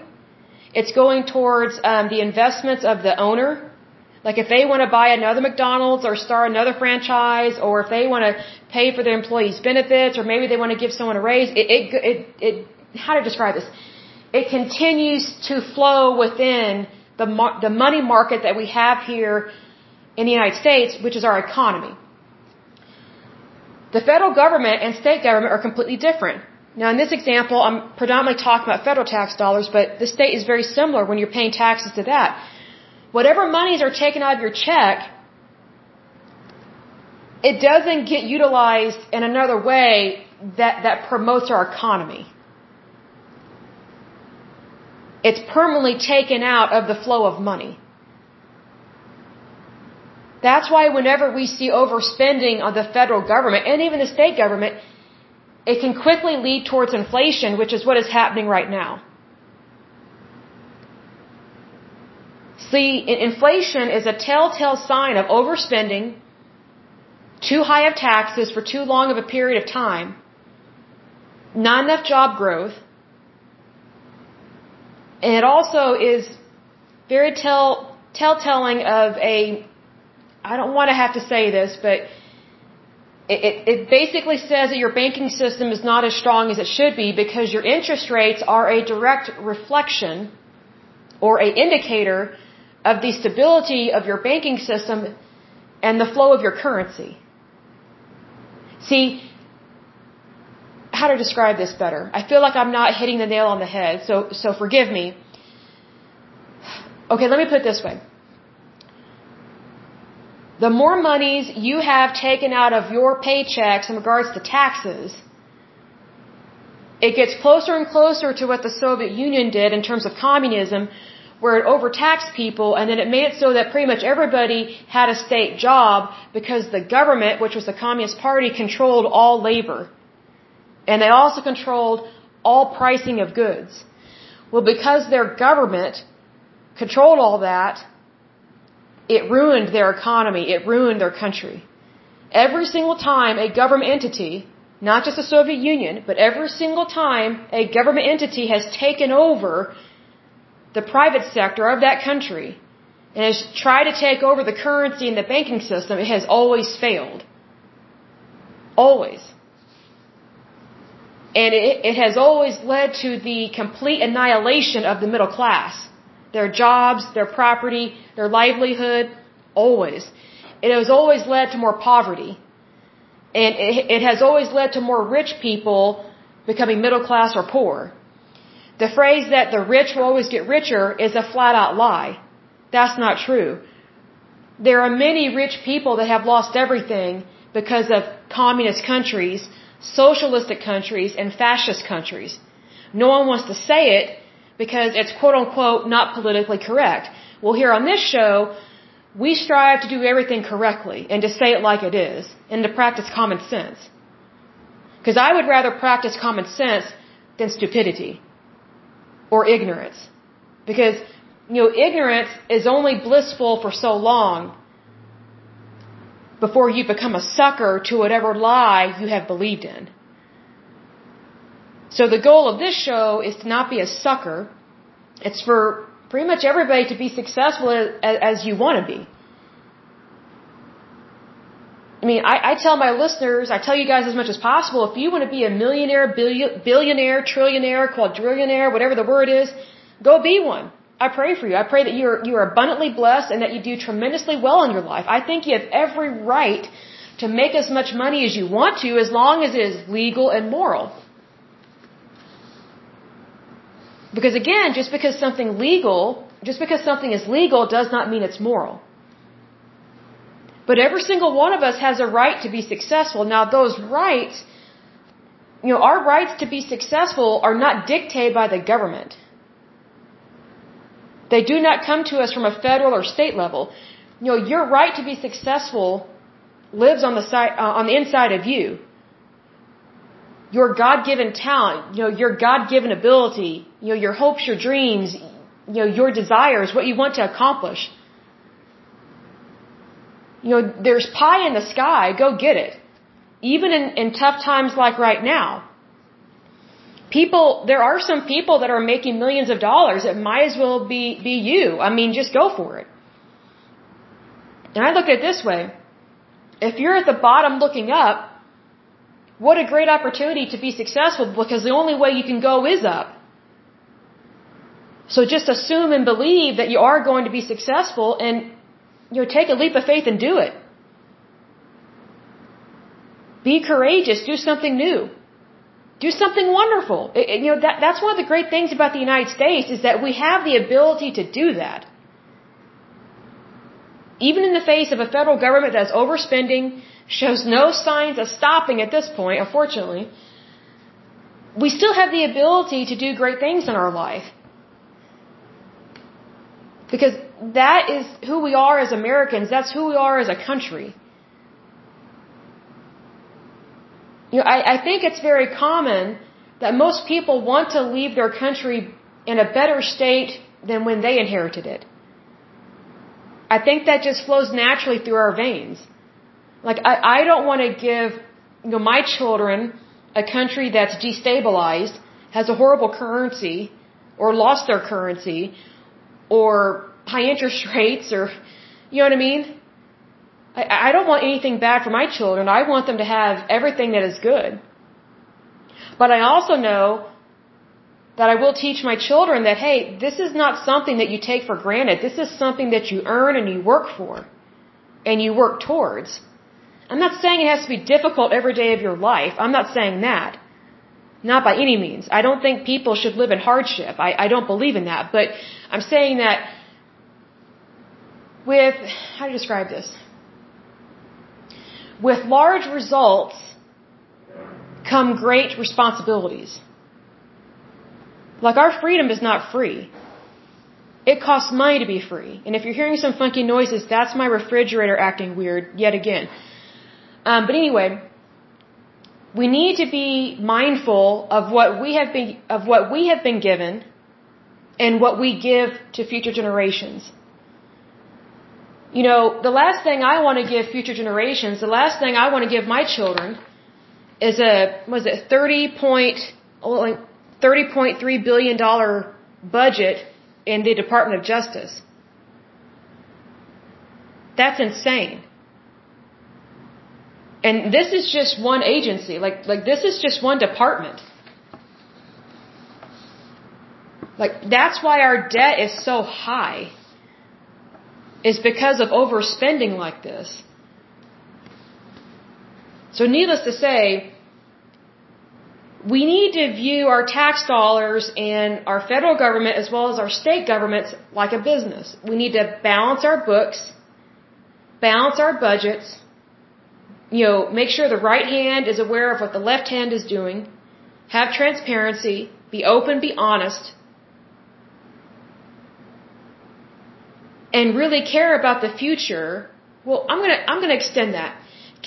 It's going towards um, the investments of the owner. Like if they want to buy another McDonald's or start another franchise, or if they want to pay for their employees' benefits, or maybe they want to give someone a raise, it, it, it, it how to describe this? It continues to flow within the, the money market that we have here in the United States, which is our economy. The federal government and state government are completely different. Now, in this example, I'm predominantly talking about federal tax dollars, but the state is very similar when you're paying taxes to that. Whatever monies are taken out of your check, it doesn't get utilized in another way that, that promotes our economy. It's permanently taken out of the flow of money. That's why whenever we see overspending on the federal government and even the state government, it can quickly lead towards inflation, which is what is happening right now. See, inflation is a telltale sign of overspending, too high of taxes for too long of a period of time, not enough job growth, and it also is very tell, telltelling of a I don't want to have to say this, but it, it, it basically says that your banking system is not as strong as it should be because your interest rates are a direct reflection or a indicator of the stability of your banking system and the flow of your currency. See, how to describe this better? I feel like I'm not hitting the nail on the head, so so forgive me. Okay, let me put it this way the more monies you have taken out of your paychecks in regards to taxes, it gets closer and closer to what the Soviet Union did in terms of communism, where it overtaxed people and then it made it so that pretty much everybody had a state job because the government, which was the Communist Party, controlled all labor. And they also controlled all pricing of goods. Well, because their government controlled all that, it ruined their economy. It ruined their country. Every single time a government entity, not just the Soviet Union, but every single time a government entity has taken over the private sector of that country and has tried to take over the currency and the banking system, it has always failed. Always. And it, it has always led to the complete annihilation of the middle class their jobs, their property, their livelihood, always. It has always led to more poverty. And it, it has always led to more rich people becoming middle class or poor. The phrase that the rich will always get richer is a flat out lie. That's not true. There are many rich people that have lost everything because of communist countries, socialistic countries, and fascist countries. No one wants to say it because it's quote unquote not politically correct. Well, here on this show, we strive to do everything correctly and to say it like it is and to practice common sense. Because I would rather practice common sense than stupidity or ignorance. Because, you know, ignorance is only blissful for so long before you become a sucker to whatever lie you have believed in. So the goal of this show is to not be a sucker. It's for pretty much everybody to be successful as, as you want to be. I mean, I, I tell my listeners, I tell you guys as much as possible, if you want to be a millionaire, billion, billionaire, trillionaire, quadrillionaire, whatever the word is, go be one. I pray for you. I pray that you're, you're abundantly blessed and that you do tremendously well in your life. I think you have every right to make as much money as you want to as long as it is legal and moral. Because again, just because something legal, just because something is legal does not mean it's moral. But every single one of us has a right to be successful. Now those rights, you know, our rights to be successful are not dictated by the government. They do not come to us from a federal or state level. You know, your right to be successful lives on the side, uh, on the inside of you your God-given talent, you know, your God-given ability, you know, your hopes, your dreams, you know, your desires, what you want to accomplish. You know, there's pie in the sky, go get it. Even in, in tough times like right now. People, there are some people that are making millions of dollars. It might as well be, be you. I mean, just go for it. And I look at it this way. If you're at the bottom looking up, what a great opportunity to be successful because the only way you can go is up. So just assume and believe that you are going to be successful and you know take a leap of faith and do it. Be courageous, do something new. Do something wonderful. It, it, you know that that's one of the great things about the United States is that we have the ability to do that. Even in the face of a federal government that's overspending, shows no signs of stopping at this point, unfortunately, we still have the ability to do great things in our life. Because that is who we are as Americans, that's who we are as a country. You know, I, I think it's very common that most people want to leave their country in a better state than when they inherited it. I think that just flows naturally through our veins. Like, I, I don't want to give, you know, my children a country that's destabilized, has a horrible currency, or lost their currency, or high interest [laughs] rates, or, you know what I mean? I, I don't want anything bad for my children. I want them to have everything that is good. But I also know that I will teach my children that, hey, this is not something that you take for granted. This is something that you earn and you work for and you work towards. I'm not saying it has to be difficult every day of your life. I'm not saying that. Not by any means. I don't think people should live in hardship. I, I don't believe in that. But I'm saying that with, how you describe this? With large results come great responsibilities. Like our freedom is not free. It costs money to be free. And if you're hearing some funky noises, that's my refrigerator acting weird yet again. Um, but anyway, we need to be mindful of what we have been of what we have been given and what we give to future generations. You know, the last thing I want to give future generations, the last thing I want to give my children is a was it 30 point 30.3 billion dollar budget in the Department of Justice. That's insane. And this is just one agency. Like, like this is just one department. Like, that's why our debt is so high. Is because of overspending like this. So needless to say, we need to view our tax dollars and our federal government as well as our state governments like a business. We need to balance our books, balance our budgets, you know, make sure the right hand is aware of what the left hand is doing, have transparency, be open, be honest, and really care about the future. Well, I'm gonna I'm gonna extend that.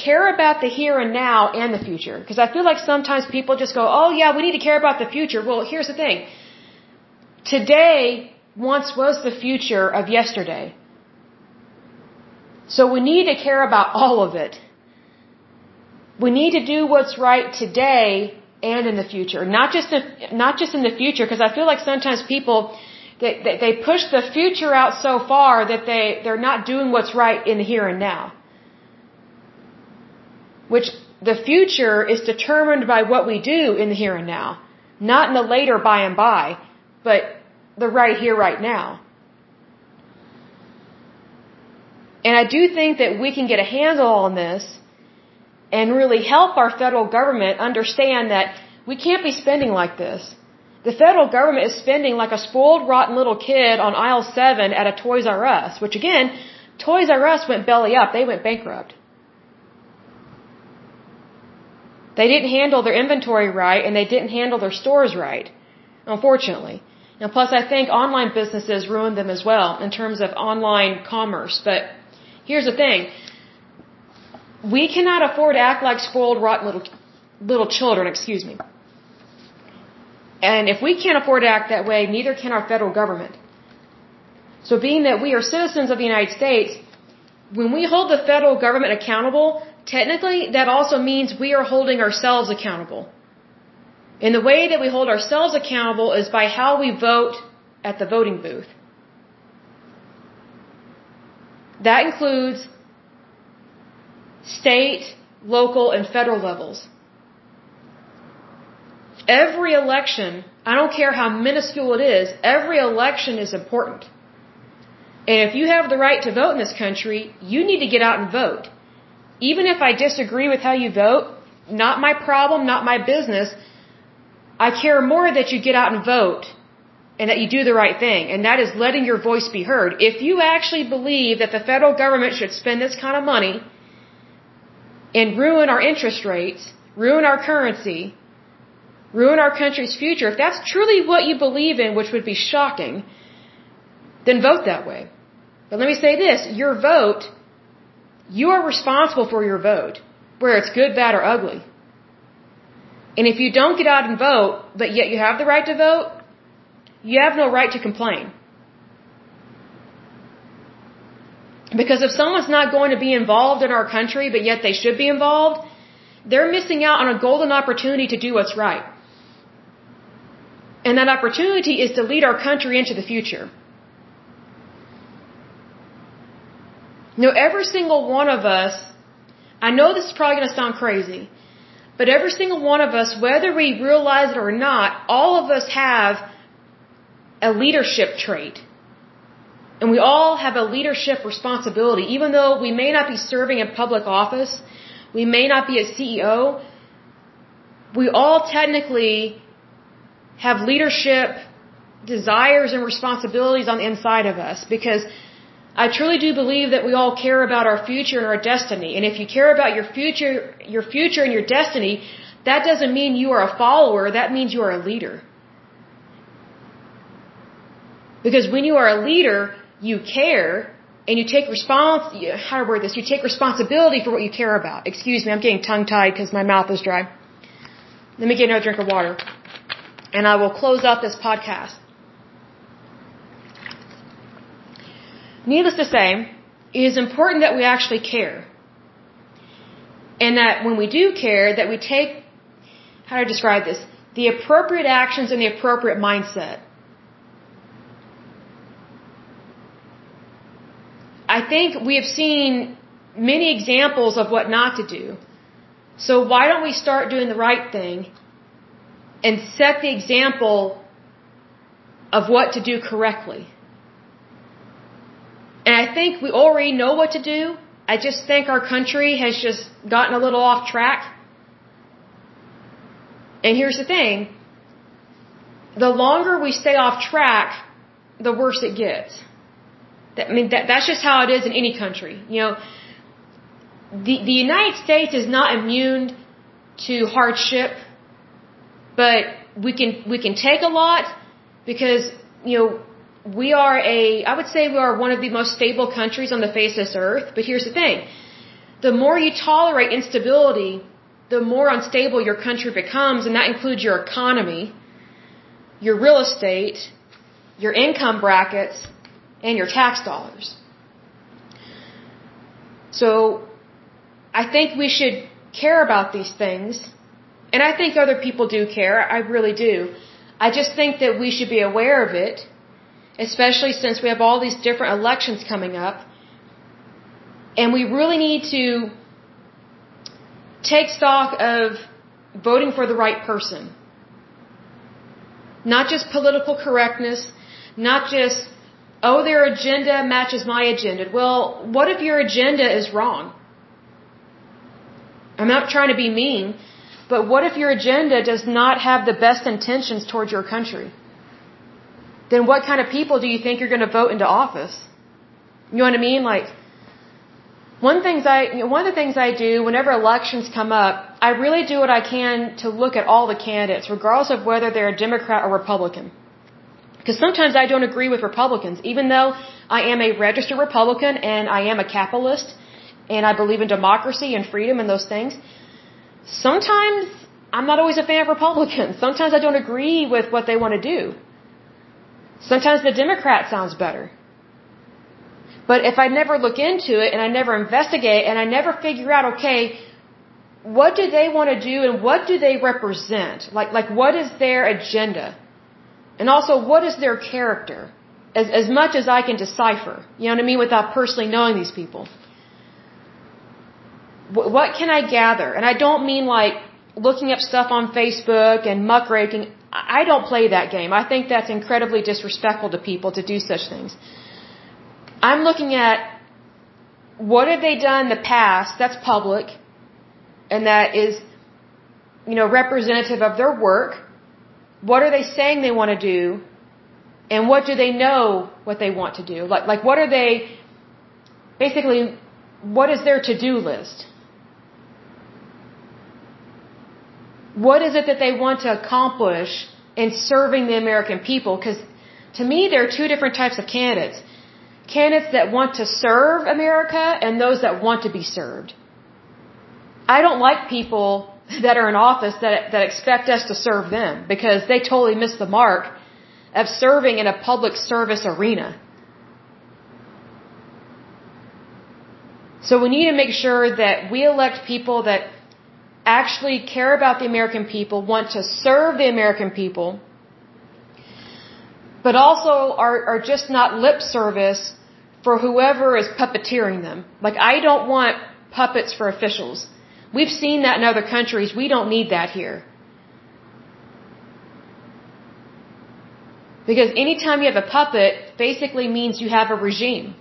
Care about the here and now and the future, because I feel like sometimes people just go, "Oh yeah, we need to care about the future." Well, here's the thing. Today once was the future of yesterday. So we need to care about all of it we need to do what's right today and in the future. Not just in, not just in the future, because I feel like sometimes people they, they, push the future out so far that they they're not doing what's right in the here and now. Which the future is determined by what we do in the here and now, not in the later by and by, but the right here, right now. And I do think that we can get a handle on this and really help our federal government understand that we can't be spending like this. The federal government is spending like a spoiled, rotten little kid on aisle 7 at a Toys R Us, which again, Toys R Us went belly up. They went bankrupt. They didn't handle their inventory right and they didn't handle their stores right, unfortunately. And plus, I think online businesses ruined them as well in terms of online commerce. But here's the thing we cannot afford to act like spoiled, rotten little, little children, excuse me. And if we can't afford to act that way, neither can our federal government. So being that we are citizens of the United States, when we hold the federal government accountable, technically that also means we are holding ourselves accountable. And the way that we hold ourselves accountable is by how we vote at the voting booth. That includes state, local, and federal levels. Every election, I don't care how minuscule it is, every election is important. And if you have the right to vote in this country, you need to get out and vote. Even if I disagree with how you vote, not my problem, not my business. I care more that you get out and vote and that you do the right thing. And that is letting your voice be heard. If you actually believe that the federal government should spend this kind of money and ruin our interest rates, ruin our currency, ruin our country's future, if that's truly what you believe in, which would be shocking, then vote that way. But let me say this, your vote, you are responsible for your vote, whether it's good, bad, or ugly. And if you don't get out and vote, but yet you have the right to vote, you have no right to complain. Because if someone's not going to be involved in our country, but yet they should be involved, they're missing out on a golden opportunity to do what's right. And that opportunity is to lead our country into the future. Now, every single one of us, I know this is probably going to sound crazy, but every single one of us, whether we realize it or not, all of us have a leadership trait. And we all have a leadership responsibility. Even though we may not be serving in public office, we may not be a CEO, we all technically have leadership desires and responsibilities on the inside of us because I truly do believe that we all care about our future and our destiny. And if you care about your future, your future and your destiny, that doesn't mean you are a follower, that means you are a leader. Because when you are a leader, you care and you take respons how to word this, you take responsibility for what you care about. Excuse me, I'm getting tongue tied because my mouth is dry. Let me get another drink of water. And I will close out this podcast. Needless to say, it is important that we actually care. And that when we do care, that we take, how do I describe this? The appropriate actions and the appropriate mindset. I think we have seen many examples of what not to do. So why don't we start doing the right thing and set the example of what to do correctly? And I think we already know what to do. I just think our country has just gotten a little off track. And here's the thing. The longer we stay off track, the worse it gets. I mean, that, that's just how it is in any country. You know, the, the United States is not immune to hardship, but we can, we can take a lot because, you know, we are a, I would say we are one of the most stable countries on the face of this earth. But here's the thing. The more you tolerate instability, the more unstable your country becomes, and that includes your economy, your real estate, your income brackets, and your tax dollars. So, I think we should care about these things, and I think other people do care, I really do. I just think that we should be aware of it, especially since we have all these different elections coming up, and we really need to take stock of voting for the right person. Not just political correctness, not just oh, their agenda matches my agenda. Well, what if your agenda is wrong? I'm not trying to be mean, but what if your agenda does not have the best intentions towards your country? Then what kind of people do you think you're going to vote into office? You know what I mean? Like, one things I, you know, one of the things I do whenever elections come up, I really do what I can to look at all the candidates, regardless of whether they're a Democrat or Republican. Because sometimes I don't agree with Republicans, even though I am a registered Republican and I am a capitalist and I believe in democracy and freedom and those things. Sometimes I'm not always a fan of Republicans. Sometimes I don't agree with what they want to do. Sometimes the Democrat sounds better. But if I never look into it and I never investigate and I never figure out, okay, what do they want to do and what do they represent? Like, like what is their agenda? And also, what is their character? As, as much as I can decipher, you know what I mean, without personally knowing these people. What can I gather? And I don't mean like looking up stuff on Facebook and muckraking. I don't play that game. I think that's incredibly disrespectful to people to do such things. I'm looking at what have they done in the past that's public and that is, you know, representative of their work. What are they saying they want to do? And what do they know what they want to do? Like, like what are they, basically, what is their to-do list? What is it that they want to accomplish in serving the American people? Because to me, there are two different types of candidates. Candidates that want to serve America and those that want to be served. I don't like people that are in office that, that expect us to serve them because they totally miss the mark of serving in a public service arena. So we need to make sure that we elect people that actually care about the American people, want to serve the American people, but also are, are just not lip service for whoever is puppeteering them. Like, I don't want puppets for officials. We've seen that in other countries. We don't need that here. Because anytime you have a puppet, basically means you have a regime.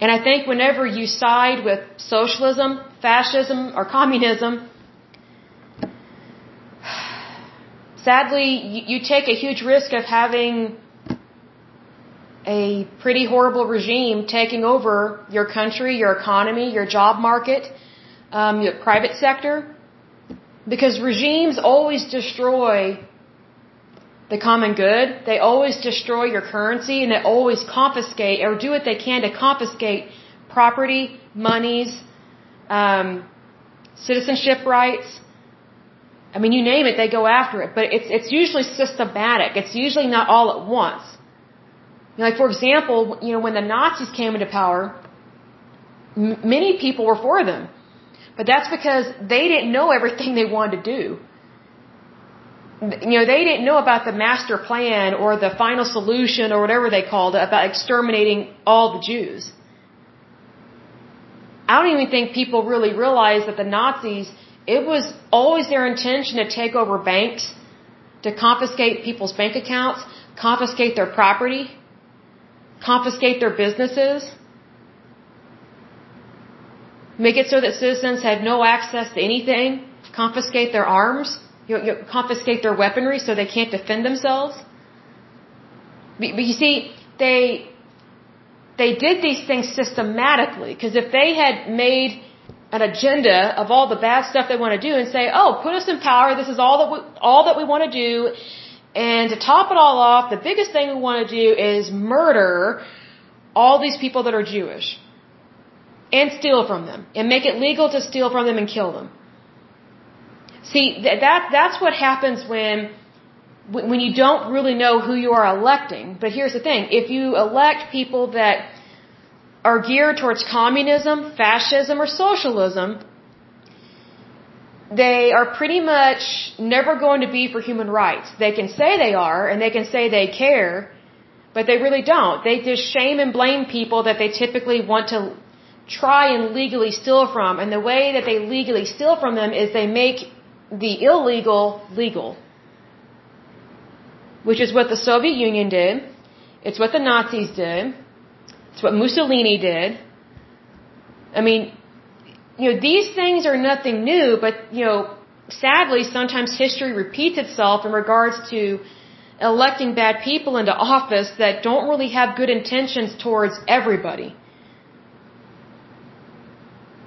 And I think whenever you side with socialism, fascism, or communism, sadly, you, take a huge risk of having a pretty horrible regime taking over your country, your economy, your job market, um, your private sector. Because regimes always destroy the common good. They always destroy your currency and they always confiscate or do what they can to confiscate property, monies, um, citizenship rights. I mean, you name it, they go after it. But it's it's usually systematic. It's usually not all at once. You know, like for example, you know, when the Nazis came into power, many people were for them, but that's because they didn't know everything they wanted to do you know, they didn't know about the master plan or the final solution or whatever they called it about exterminating all the Jews. I don't even think people really realize that the Nazis, it was always their intention to take over banks, to confiscate people's bank accounts, confiscate their property, confiscate their businesses, make it so that citizens had no access to anything, confiscate their arms you, you confiscate their weaponry so they can't defend themselves. But, but you see, they they did these things systematically because if they had made an agenda of all the bad stuff they want to do and say, "Oh, put us in power. This is all that we, all that we want to do," and to top it all off, the biggest thing we want to do is murder all these people that are Jewish and steal from them and make it legal to steal from them and kill them. See, that, that's what happens when, when you don't really know who you are electing. But here's the thing. If you elect people that are geared towards communism, fascism, or socialism, they are pretty much never going to be for human rights. They can say they are, and they can say they care, but they really don't. They just shame and blame people that they typically want to try and legally steal from. And the way that they legally steal from them is they make the illegal legal. Which is what the Soviet Union did. It's what the Nazis did. It's what Mussolini did. I mean, you know, these things are nothing new, but, you know, sadly, sometimes history repeats itself in regards to electing bad people into office that don't really have good intentions towards everybody.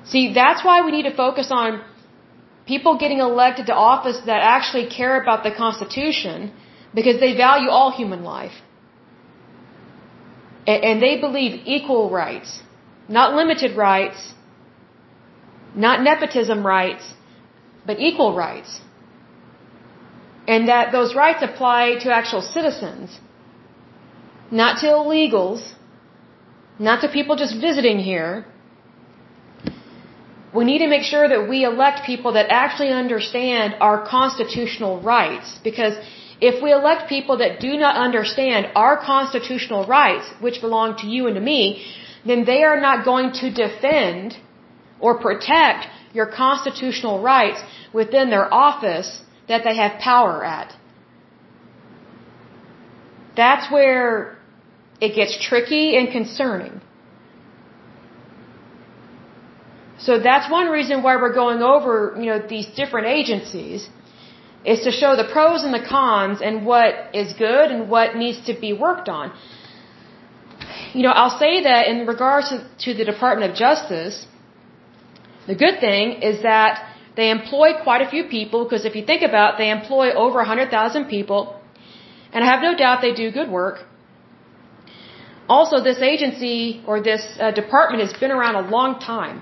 See, that's why we need to focus on people getting elected to office that actually care about the Constitution because they value all human life. And they believe equal rights, not limited rights, not nepotism rights, but equal rights. And that those rights apply to actual citizens, not to illegals, not to people just visiting here, we need to make sure that we elect people that actually understand our constitutional rights because if we elect people that do not understand our constitutional rights, which belong to you and to me, then they are not going to defend or protect your constitutional rights within their office that they have power at. That's where it gets tricky and concerning. So that's one reason why we're going over, you know, these different agencies is to show the pros and the cons and what is good and what needs to be worked on. You know, I'll say that in regards to, the Department of Justice, the good thing is that they employ quite a few people because if you think about it, they employ over 100,000 people and I have no doubt they do good work. Also, this agency or this uh, department has been around a long time.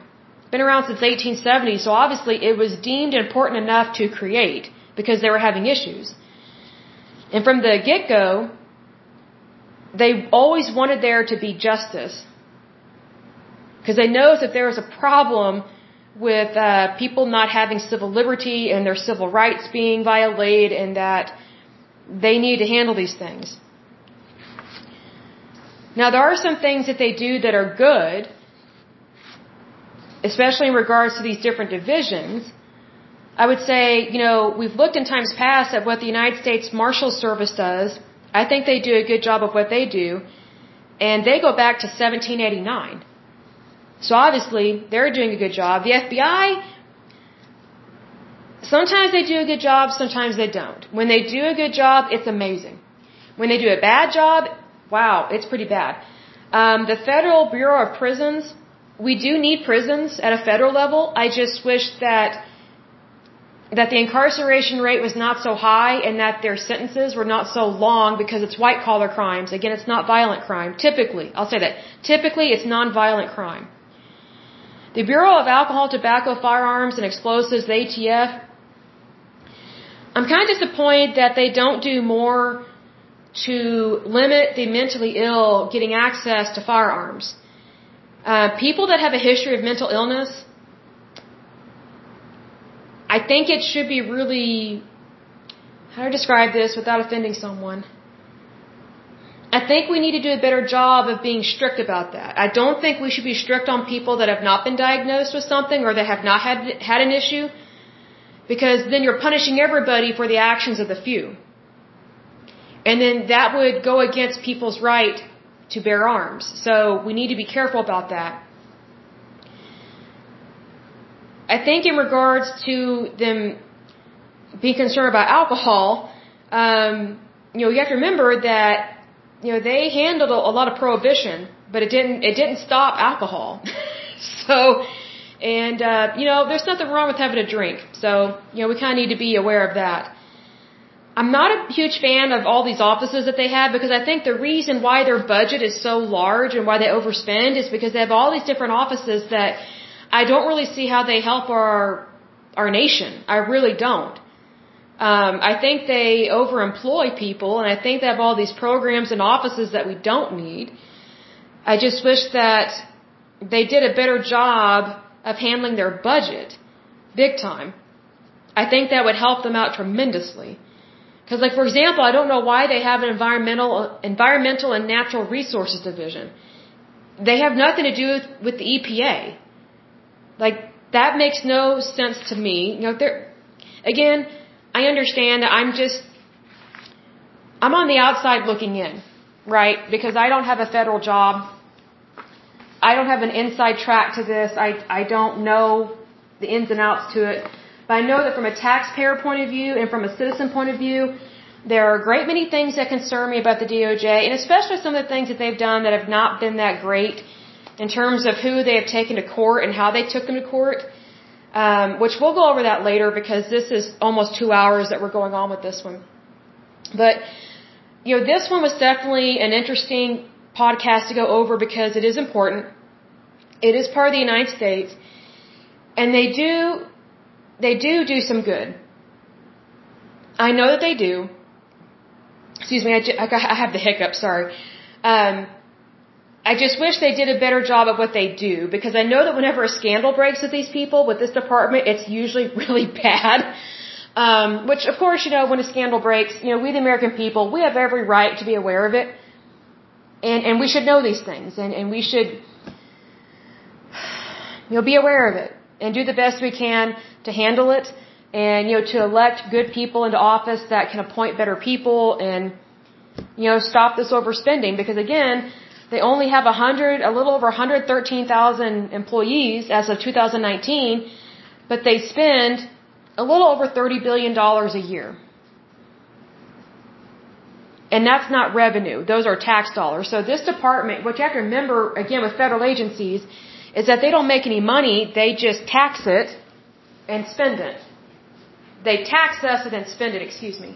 Been around since 1870, so obviously it was deemed important enough to create because they were having issues. And from the get-go, they always wanted there to be justice. Because they know that there is a problem with uh, people not having civil liberty and their civil rights being violated and that they need to handle these things. Now there are some things that they do that are good, especially in regards to these different divisions, I would say, you know, we've looked in times past at what the United States Marshal Service does. I think they do a good job of what they do. And they go back to 1789. So obviously, they're doing a good job. The FBI, sometimes they do a good job, sometimes they don't. When they do a good job, it's amazing. When they do a bad job, wow, it's pretty bad. Um, the Federal Bureau of Prisons, we do need prisons at a federal level. I just wish that that the incarceration rate was not so high and that their sentences were not so long because it's white collar crimes. Again, it's not violent crime. Typically, I'll say that. Typically, it's non-violent crime. The Bureau of Alcohol, Tobacco, Firearms, and Explosives, the ATF, I'm kind of disappointed that they don't do more to limit the mentally ill getting access to firearms. Uh, people that have a history of mental illness, I think it should be really, how to describe this without offending someone? I think we need to do a better job of being strict about that. I don't think we should be strict on people that have not been diagnosed with something or that have not had, had an issue because then you're punishing everybody for the actions of the few. And then that would go against people's right to bear arms. So we need to be careful about that. I think in regards to them being concerned about alcohol, um, you know, you have to remember that you know they handled a, lot of prohibition, but it didn't it didn't stop alcohol. [laughs] so, and uh, you know, there's nothing wrong with having a drink. So, you know, we kind of need to be aware of that. I'm not a huge fan of all these offices that they have because I think the reason why their budget is so large and why they overspend is because they have all these different offices that I don't really see how they help our our nation. I really don't. Um, I think they overemploy people, and I think they have all these programs and offices that we don't need. I just wish that they did a better job of handling their budget, big time. I think that would help them out tremendously. Because, like for example, I don't know why they have an environmental, environmental and natural resources division. They have nothing to do with, with the EPA. Like that makes no sense to me. You know, there again, I understand that I'm just I'm on the outside looking in, right? Because I don't have a federal job. I don't have an inside track to this. I I don't know the ins and outs to it. But I know that from a taxpayer point of view and from a citizen point of view, there are a great many things that concern me about the DOJ, and especially some of the things that they've done that have not been that great in terms of who they have taken to court and how they took them to court, um, which we'll go over that later because this is almost two hours that we're going on with this one. But, you know, this one was definitely an interesting podcast to go over because it is important. It is part of the United States. And they do, they do do some good. I know that they do. Excuse me, I, I have the hiccup, sorry. Um, I just wish they did a better job of what they do because I know that whenever a scandal breaks with these people, with this department, it's usually [laughs] really bad. Um, which, of course, you know, when a scandal breaks, you know, we the American people, we have every right to be aware of it. And, and we should know these things. And, and we should, [sighs] you know, be aware of it and do the best we can to handle it and, you know, to elect good people into office that can appoint better people and, you know, stop this overspending because again, they only have a hundred, a little over 113,000 employees as of 2019, but they spend a little over $30 billion a year. And that's not revenue. Those are tax dollars. So this department, what you have to remember, again, with federal agencies, is that they don't make any money, they just tax it and spend it. They tax us and then spend it, excuse me.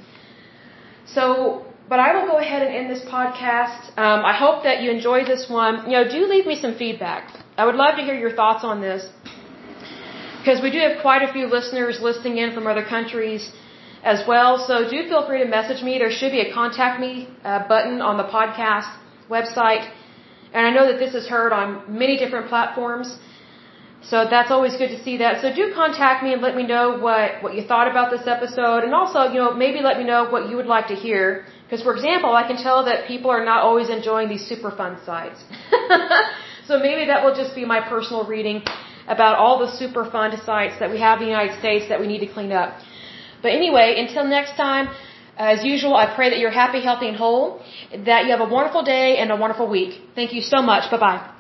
So, but I will go ahead and end this podcast. Um, I hope that you enjoyed this one. You know, do leave me some feedback. I would love to hear your thoughts on this. Because we do have quite a few listeners listening in from other countries as well. So do feel free to message me. There should be a contact me uh, button on the podcast website. And I know that this is heard on many different platforms. So that's always good to see that. So do contact me and let me know what, what you thought about this episode. And also, you know, maybe let me know what you would like to hear. Because, for example, I can tell that people are not always enjoying these Superfund sites. [laughs] so maybe that will just be my personal reading about all the Superfund sites that we have in the United States that we need to clean up. But anyway, until next time, as usual, I pray that you're happy, healthy, and whole, that you have a wonderful day and a wonderful week. Thank you so much. Bye bye.